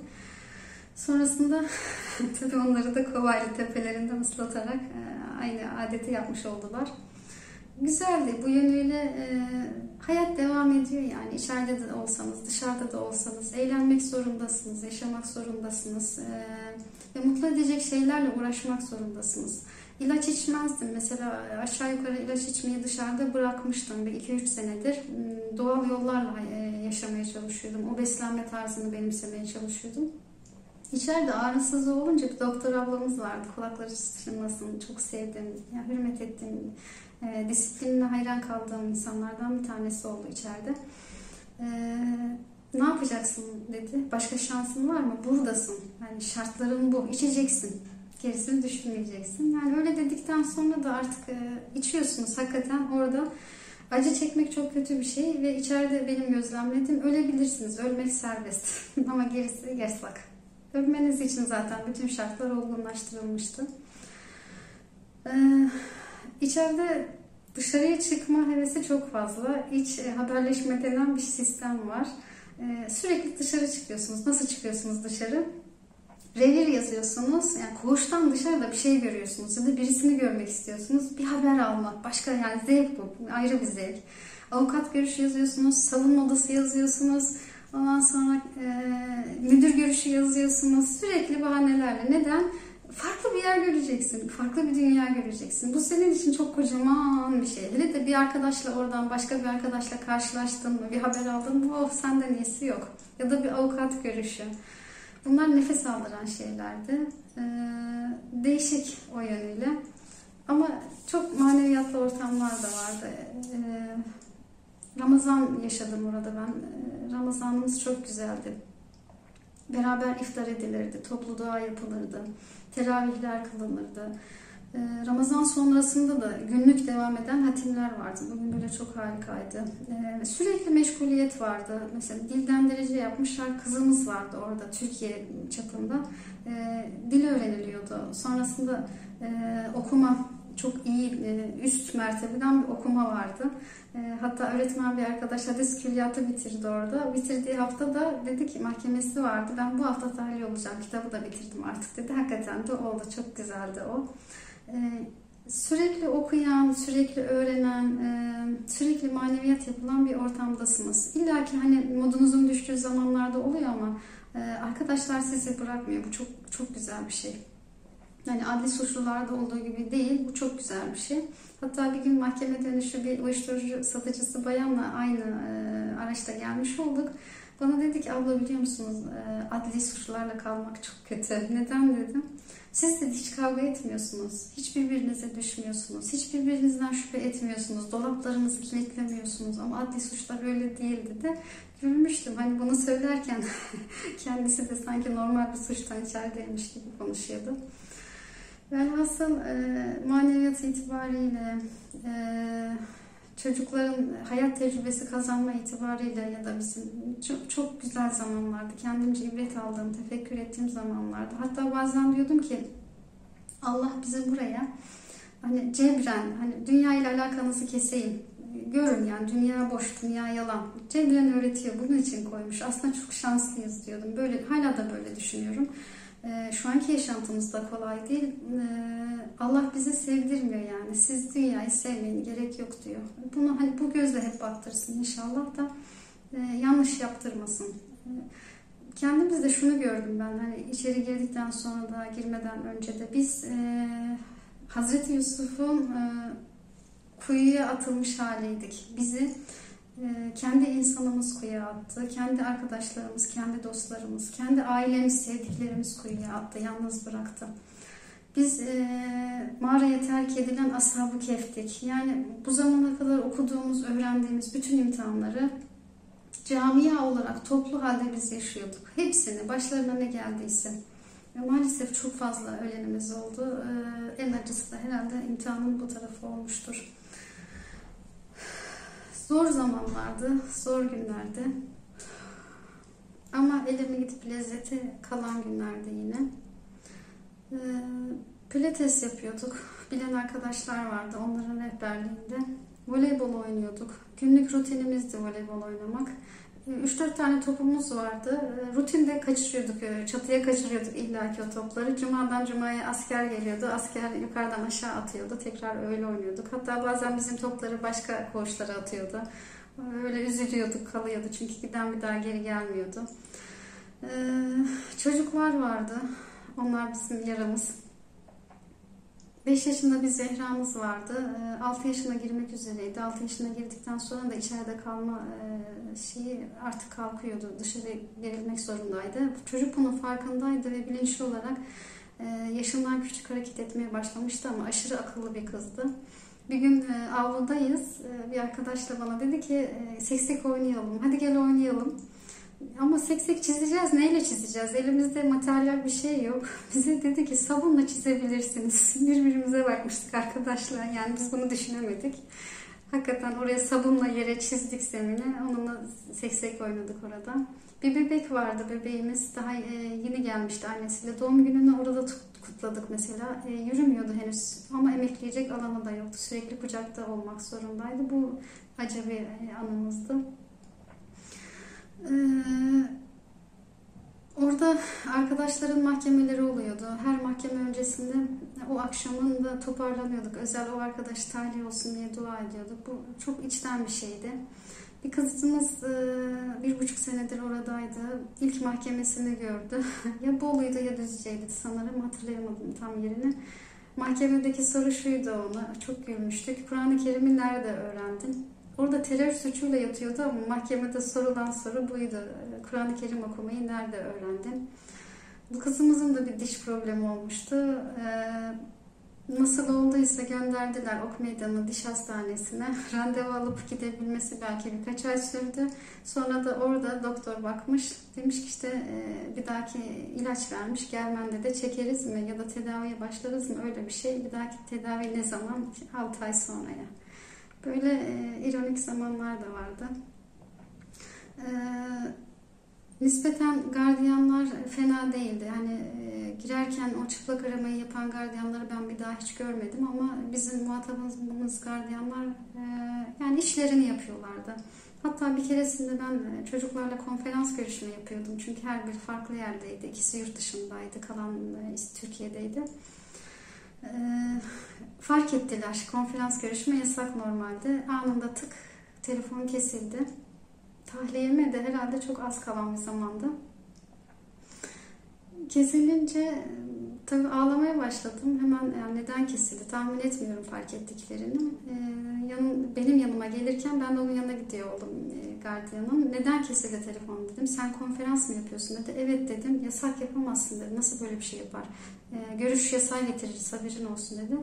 Sonrasında tabii onları da Kovaylı tepelerinden ıslatarak e, aynı adeti yapmış oldular. Güzeldi. Bu yönüyle e, hayat devam ediyor yani. içeride de olsanız, dışarıda da olsanız eğlenmek zorundasınız, yaşamak zorundasınız. E, ve mutlu edecek şeylerle uğraşmak zorundasınız. İlaç içmezdim. Mesela aşağı yukarı ilaç içmeyi dışarıda bırakmıştım. Bir 2-3 senedir hmm, doğal yollarla e, yaşamaya çalışıyordum. O beslenme tarzını benimsemeye çalışıyordum. İçeride ağrısızlığı olunca bir doktor ablamız vardı. Kulakları çınlasın. Çok sevdim. Yani hürmet ettiğim, e, disiplinine hayran kaldığım insanlardan bir tanesi oldu içeride. E, ne yapacaksın dedi. Başka şansın var mı? Buradasın. Yani şartların bu. İçeceksin. Gerisini düşünmeyeceksin. Yani öyle dedikten sonra da artık e, içiyorsunuz. Hakikaten orada acı çekmek çok kötü bir şey ve içeride benim gözlemlediğim ölebilirsiniz. Ölmek serbest. Ama gerisi yasak. Ölmeniz için zaten bütün şartlar olgunlaştırılmıştı. Ee, içeride dışarıya çıkma hevesi çok fazla. İç e, haberleşme denen bir sistem var. Ee, sürekli dışarı çıkıyorsunuz. Nasıl çıkıyorsunuz dışarı? Revir yazıyorsunuz. Yani koğuştan dışarıda bir şey görüyorsunuz. Ya da birisini görmek istiyorsunuz. Bir haber almak. Başka yani zevk bu. Ayrı bir zevk. Avukat görüşü yazıyorsunuz. Savunma odası yazıyorsunuz Ondan sonra e, müdür görüşü yazıyorsunuz. Sürekli bahanelerle. Neden? Farklı bir yer göreceksin. Farklı bir dünya göreceksin. Bu senin için çok kocaman bir şey. Hele de bir arkadaşla oradan başka bir arkadaşla karşılaştın mı? Bir haber aldın mı? Oh senden iyisi yok. Ya da bir avukat görüşü. Bunlar nefes aldıran şeylerdi. Ee, değişik o yönüyle. Ama çok maneviyatlı ortamlar da vardı. Ee, Ramazan yaşadım orada ben. Ee, Ramazanımız çok güzeldi. Beraber iftar edilirdi, toplu dua yapılırdı, teravihler kılınırdı. Ee, Ramazan sonrasında da günlük devam eden hatimler vardı. Bugün böyle çok harikaydı. Ee, sürekli meşguliyet vardı. Mesela dilden derece yapmışlar. Kızımız vardı orada Türkiye çapında. Dil öğreniliyordu. Sonrasında e, okuma çok iyi e, üst mertebeden bir okuma vardı. E, hatta öğretmen bir arkadaş hadis külliyatı bitirdi orada. Bitirdiği hafta da dedi ki mahkemesi vardı. Ben bu hafta tahliye olacağım. Kitabı da bitirdim artık dedi. Hakikaten de oldu. Çok güzeldi o. E, sürekli okuyan, sürekli öğrenen, sürekli maneviyat yapılan bir ortamdasınız. İlla ki hani modunuzun düştüğü zamanlarda oluyor ama arkadaşlar sizi bırakmıyor. Bu çok çok güzel bir şey. Yani adli suçlularda olduğu gibi değil. Bu çok güzel bir şey. Hatta bir gün mahkeme dönüşü bir uyuşturucu satıcısı bayanla aynı e, araçta gelmiş olduk. Bana dedi ki abla biliyor musunuz e, adli suçlarla kalmak çok kötü. Neden dedim. Siz de hiç kavga etmiyorsunuz. Hiç birbirinize düşmüyorsunuz. Hiç birbirinizden şüphe etmiyorsunuz. Dolaplarınızı kilitlemiyorsunuz. Ama adli suçlar öyle değil dedi. Gülmüştüm. Hani bunu söylerken kendisi de sanki normal bir suçtan içerideymiş gibi konuşuyordu. Velhasıl e, maneviyat itibariyle e, çocukların hayat tecrübesi kazanma itibariyle ya da bizim çok, çok güzel zamanlardı. Kendimce ibret aldığım, tefekkür ettiğim zamanlardı. Hatta bazen diyordum ki Allah bizi buraya hani cebren hani dünya ile alakanızı keseyim. Görün yani dünya boş, dünya yalan. Cebren öğretiyor. Bunun için koymuş. Aslında çok şanslıyız diyordum. Böyle hala da böyle düşünüyorum. Ee, şu anki yaşantımız da kolay değil. Ee, Allah bizi sevdirmiyor yani. Siz dünyayı sevmeyin, gerek yok diyor. Bunu hani bu gözle hep baktırsın inşallah da e, yanlış yaptırmasın. E, kendimizde şunu gördüm ben hani içeri girdikten sonra da girmeden önce de biz e, Hazreti Yusuf'un e, kuyuya atılmış haliydik. Bizi kendi insanımız kuyuya attı, kendi arkadaşlarımız, kendi dostlarımız, kendi ailemiz, sevdiklerimiz kuyuya attı, yalnız bıraktı. Biz e, mağaraya terk edilen ashab-ı keftik. Yani bu zamana kadar okuduğumuz, öğrendiğimiz bütün imtihanları camia olarak toplu halde biz yaşıyorduk. Hepsini, başlarına ne geldiyse. Ve maalesef çok fazla ölenimiz oldu. Ee, en acısı da herhalde imtihanın bu tarafı olmuştur. Zor zamanlardı, zor günlerdi. Ama elime gidip lezzeti kalan günlerdi yine. Ee, pilates yapıyorduk. Bilen arkadaşlar vardı onların rehberliğinde. Voleybol oynuyorduk. Günlük rutinimizdi voleybol oynamak. 3-4 tane topumuz vardı. Ee, rutinde kaçırıyorduk, e, çatıya kaçırıyorduk illaki o topları. Cumadan cumaya asker geliyordu. Asker yukarıdan aşağı atıyordu. Tekrar öyle oynuyorduk. Hatta bazen bizim topları başka koğuşlara atıyordu. Öyle üzülüyorduk, kalıyordu. Çünkü giden bir daha geri gelmiyordu. Ee, çocuklar vardı. Onlar bizim yaramız. 5 yaşında bir Zehra'mız vardı. 6 ee, yaşına girmek üzereydi. 6 yaşına girdikten sonra da içeride kalma e, şeyi artık kalkıyordu. Dışarı verilmek zorundaydı. Çocuk bunun farkındaydı ve bilinçli olarak e, yaşından küçük hareket etmeye başlamıştı ama aşırı akıllı bir kızdı. Bir gün e, avludayız. Bir arkadaşla bana dedi ki seksek oynayalım. Hadi gel oynayalım. Ama seksek çizeceğiz. Neyle çizeceğiz? Elimizde materyal bir şey yok. Bize dedi ki sabunla çizebilirsiniz. Birbirimize bakmıştık arkadaşlar. Yani biz bunu düşünemedik. Hakikaten oraya sabunla yere çizdik zemini. Onunla seksek oynadık orada. Bir bebek vardı bebeğimiz. Daha e, yeni gelmişti annesiyle. Doğum gününü orada kutladık mesela. E, yürümüyordu henüz ama emekleyecek alanı da yoktu. Sürekli kucakta olmak zorundaydı. Bu acı bir e, anımızdı. Ee, orada arkadaşların mahkemeleri oluyordu. Her mahkeme öncesinde o akşamın da toparlanıyorduk. Özel o arkadaş tahliye olsun diye dua ediyorduk. Bu çok içten bir şeydi. Bir kızımız e, bir buçuk senedir oradaydı. İlk mahkemesini gördü. ya Bolu'ydu ya Düzce'ydi sanırım. Hatırlayamadım tam yerini. Mahkemedeki soru şuydu ona. Çok gülmüştük. Kur'an-ı Kerim'i nerede öğrendin? Orada terör suçuyla yatıyordu ama mahkemede sorulan soru buydu. Kur'an-ı Kerim okumayı nerede öğrendin? Bu kızımızın da bir diş problemi olmuştu. Ee, nasıl olduysa gönderdiler ok meydanı diş hastanesine. Randevu alıp gidebilmesi belki birkaç ay sürdü. Sonra da orada doktor bakmış. Demiş ki işte e, bir dahaki ilaç vermiş. Gelmende de çekeriz mi ya da tedaviye başlarız mı öyle bir şey. Bir dahaki tedavi ne zaman? 6 ay sonra ya. Böyle e, ironik zamanlar da vardı. E, nispeten gardiyanlar fena değildi. Hani e, girerken o çıplak aramayı yapan gardiyanları ben bir daha hiç görmedim ama bizim muhatabımız gardiyanlar e, yani işlerini yapıyorlardı. Hatta bir keresinde ben e, çocuklarla konferans görüşme yapıyordum. Çünkü her bir farklı yerdeydi. İkisi yurt dışındaydı, kalan e, Türkiye'deydi. Ee, fark ettiler. Konferans görüşme yasak normalde. Anında tık telefon kesildi. Tahliyeme de herhalde çok az kalan bir zamanda. Kesilince Tabii ağlamaya başladım. Hemen yani neden kesildi tahmin etmiyorum fark ettiklerini. Ee, yanım, benim yanıma gelirken ben de onun yanına gidiyor oldum e, gardiyanın. Neden kesildi telefon dedim. Sen konferans mı yapıyorsun dedi. Evet dedim. Yasak yapamazsın dedi. Nasıl böyle bir şey yapar? Ee, görüş yasağı getirir haberin olsun dedi.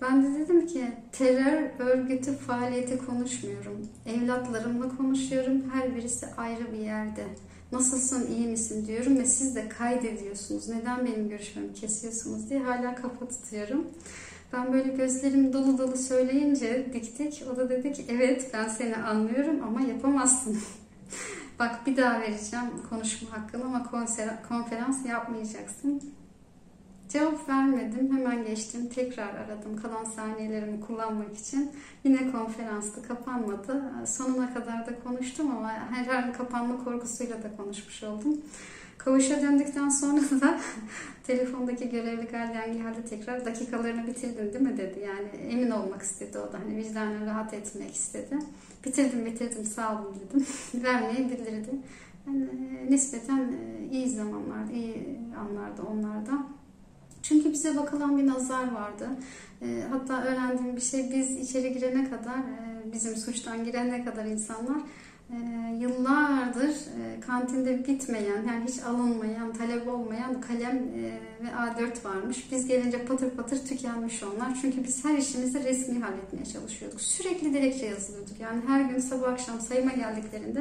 Ben de dedim ki terör örgütü faaliyeti konuşmuyorum. Evlatlarımla konuşuyorum. Her birisi ayrı bir yerde. Nasılsın, iyi misin diyorum ve siz de kaydediyorsunuz. Neden benim görüşmemi kesiyorsunuz diye hala kafa tutuyorum. Ben böyle gözlerim dolu dolu söyleyince diktik. O da dedi ki evet ben seni anlıyorum ama yapamazsın. Bak bir daha vereceğim konuşma hakkını ama konferans yapmayacaksın. Cevap vermedim. Hemen geçtim. Tekrar aradım kalan saniyelerimi kullanmak için. Yine konferansta kapanmadı. Sonuna kadar da konuştum ama her an kapanma korkusuyla da konuşmuş oldum. Kavuşa döndükten sonra da telefondaki görevli gardiyan geldi tekrar dakikalarını bitirdin değil mi dedi. Yani emin olmak istedi o da. Hani vicdanen rahat etmek istedi. Bitirdim bitirdim sağ olun dedim. Vermeyi bildirdi. Yani nispeten iyi zamanlar, iyi anlarda onlarda. Bize bakılan bir nazar vardı. E, hatta öğrendiğim bir şey biz içeri girene kadar, e, bizim suçtan girene kadar insanlar e, yıllardır e, kantinde bitmeyen, yani hiç alınmayan, talep olmayan kalem ve A4 varmış. Biz gelince patır patır tükenmiş onlar. Çünkü biz her işimizi resmi halletmeye çalışıyorduk. Sürekli dilekçe yazılıyorduk. Yani her gün sabah akşam sayıma geldiklerinde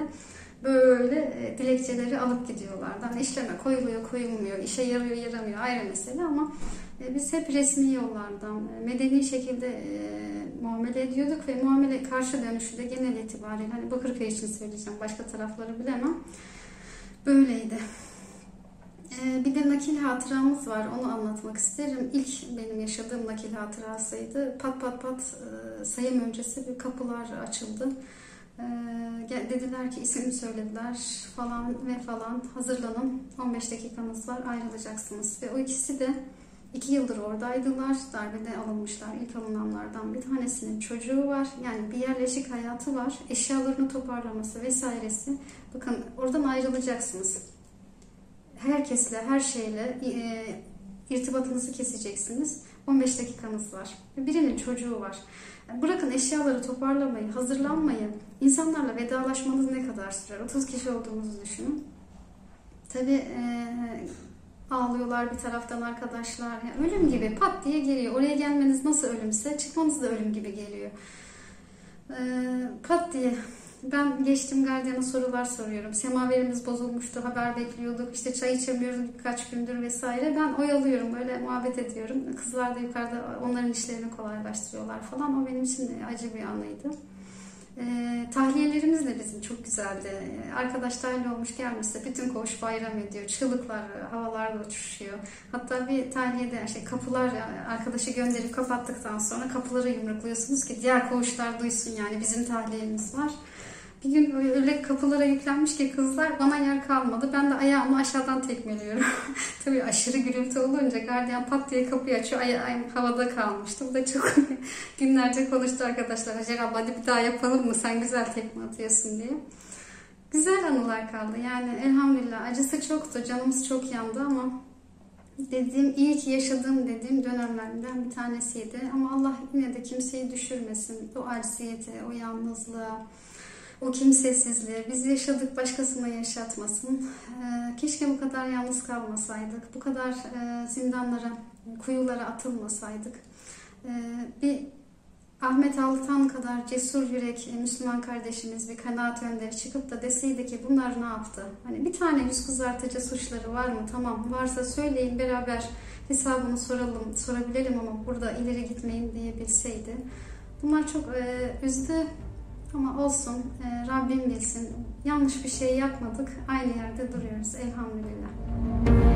böyle dilekçeleri alıp gidiyorlardı. Hani işleme koyuluyor, koyulmuyor, işe yarıyor, yaramıyor ayrı mesele ama biz hep resmi yollardan, e, medeni şekilde muamele ediyorduk ve muamele karşı dönüşü de genel itibariyle hani Bakırköy için söyleyeceğim, başka tarafları bilemem. Böyleydi. Bir de nakil hatıramız var. Onu anlatmak isterim. İlk benim yaşadığım nakil hatırasıydı. Pat pat pat sayım öncesi bir kapılar açıldı. Ee, dediler ki isim söylediler falan ve falan hazırlanın 15 dakikanız var ayrılacaksınız ve o ikisi de iki yıldır oradaydılar. Darbede alınmışlar ilk alınanlardan bir tanesinin çocuğu var. Yani bir yerleşik hayatı var. Eşyalarını toparlaması vesairesi. Bakın oradan ayrılacaksınız. Herkesle her şeyle e, irtibatınızı keseceksiniz. 15 dakikanız var. Birinin çocuğu var. Bırakın eşyaları toparlamayı, hazırlanmayı, insanlarla vedalaşmanız ne kadar sürer? 30 kişi olduğumuzu düşünün. Tabii e, ağlıyorlar bir taraftan arkadaşlar. Yani ölüm gibi pat diye geliyor. Oraya gelmeniz nasıl ölümse çıkmanız da ölüm gibi geliyor. E, pat diye ben geçtim gardiyana sorular soruyorum. Semaverimiz bozulmuştu, haber bekliyorduk. İşte çay içemiyoruz birkaç gündür vesaire. Ben oyalıyorum, böyle muhabbet ediyorum. Kızlar da yukarıda onların işlerini kolaylaştırıyorlar falan. O benim için acı bir anıydı. E, tahliyelerimiz de bizim çok güzeldi. Arkadaş tahliye olmuş gelmişse bütün koğuş bayram ediyor. Çığlıklar havalarda uçuşuyor. Hatta bir tahliyede işte kapılar arkadaşı gönderip kapattıktan sonra kapıları yumrukluyorsunuz ki diğer koğuşlar duysun yani bizim tahliyemiz var. Bir gün öyle kapılara yüklenmiş ki kızlar bana yer kalmadı. Ben de ayağımı aşağıdan tekmeliyorum. Tabii aşırı gürültü olunca gardiyan pat diye kapıyı açıyor. Ay ayağım havada kalmıştı. Bu da çok günlerce konuştu arkadaşlar. Hacer abla hadi bir daha yapalım mı? Sen güzel tekme atıyorsun diye. Güzel anılar kaldı. Yani elhamdülillah acısı çoktu. Canımız çok yandı ama dediğim iyi ki yaşadığım dediğim dönemlerden bir tanesiydi. Ama Allah yine de kimseyi düşürmesin. O acziyeti, o yalnızlığa, o kimsesizliği biz yaşadık başkasına yaşatmasın. Ee, keşke bu kadar yalnız kalmasaydık. Bu kadar e, zindanlara, kuyulara atılmasaydık. Ee, bir Ahmet Altan kadar cesur yürek e, Müslüman kardeşimiz bir kanaat önderi çıkıp da deseydi ki bunlar ne yaptı? Hani bir tane yüz kızartıcı suçları var mı? Tamam varsa söyleyin beraber hesabını soralım, sorabilelim ama burada ileri gitmeyin diyebilseydi. Bunlar çok e, üzdü ama olsun e, Rabbim bilsin yanlış bir şey yapmadık. Aynı yerde duruyoruz elhamdülillah.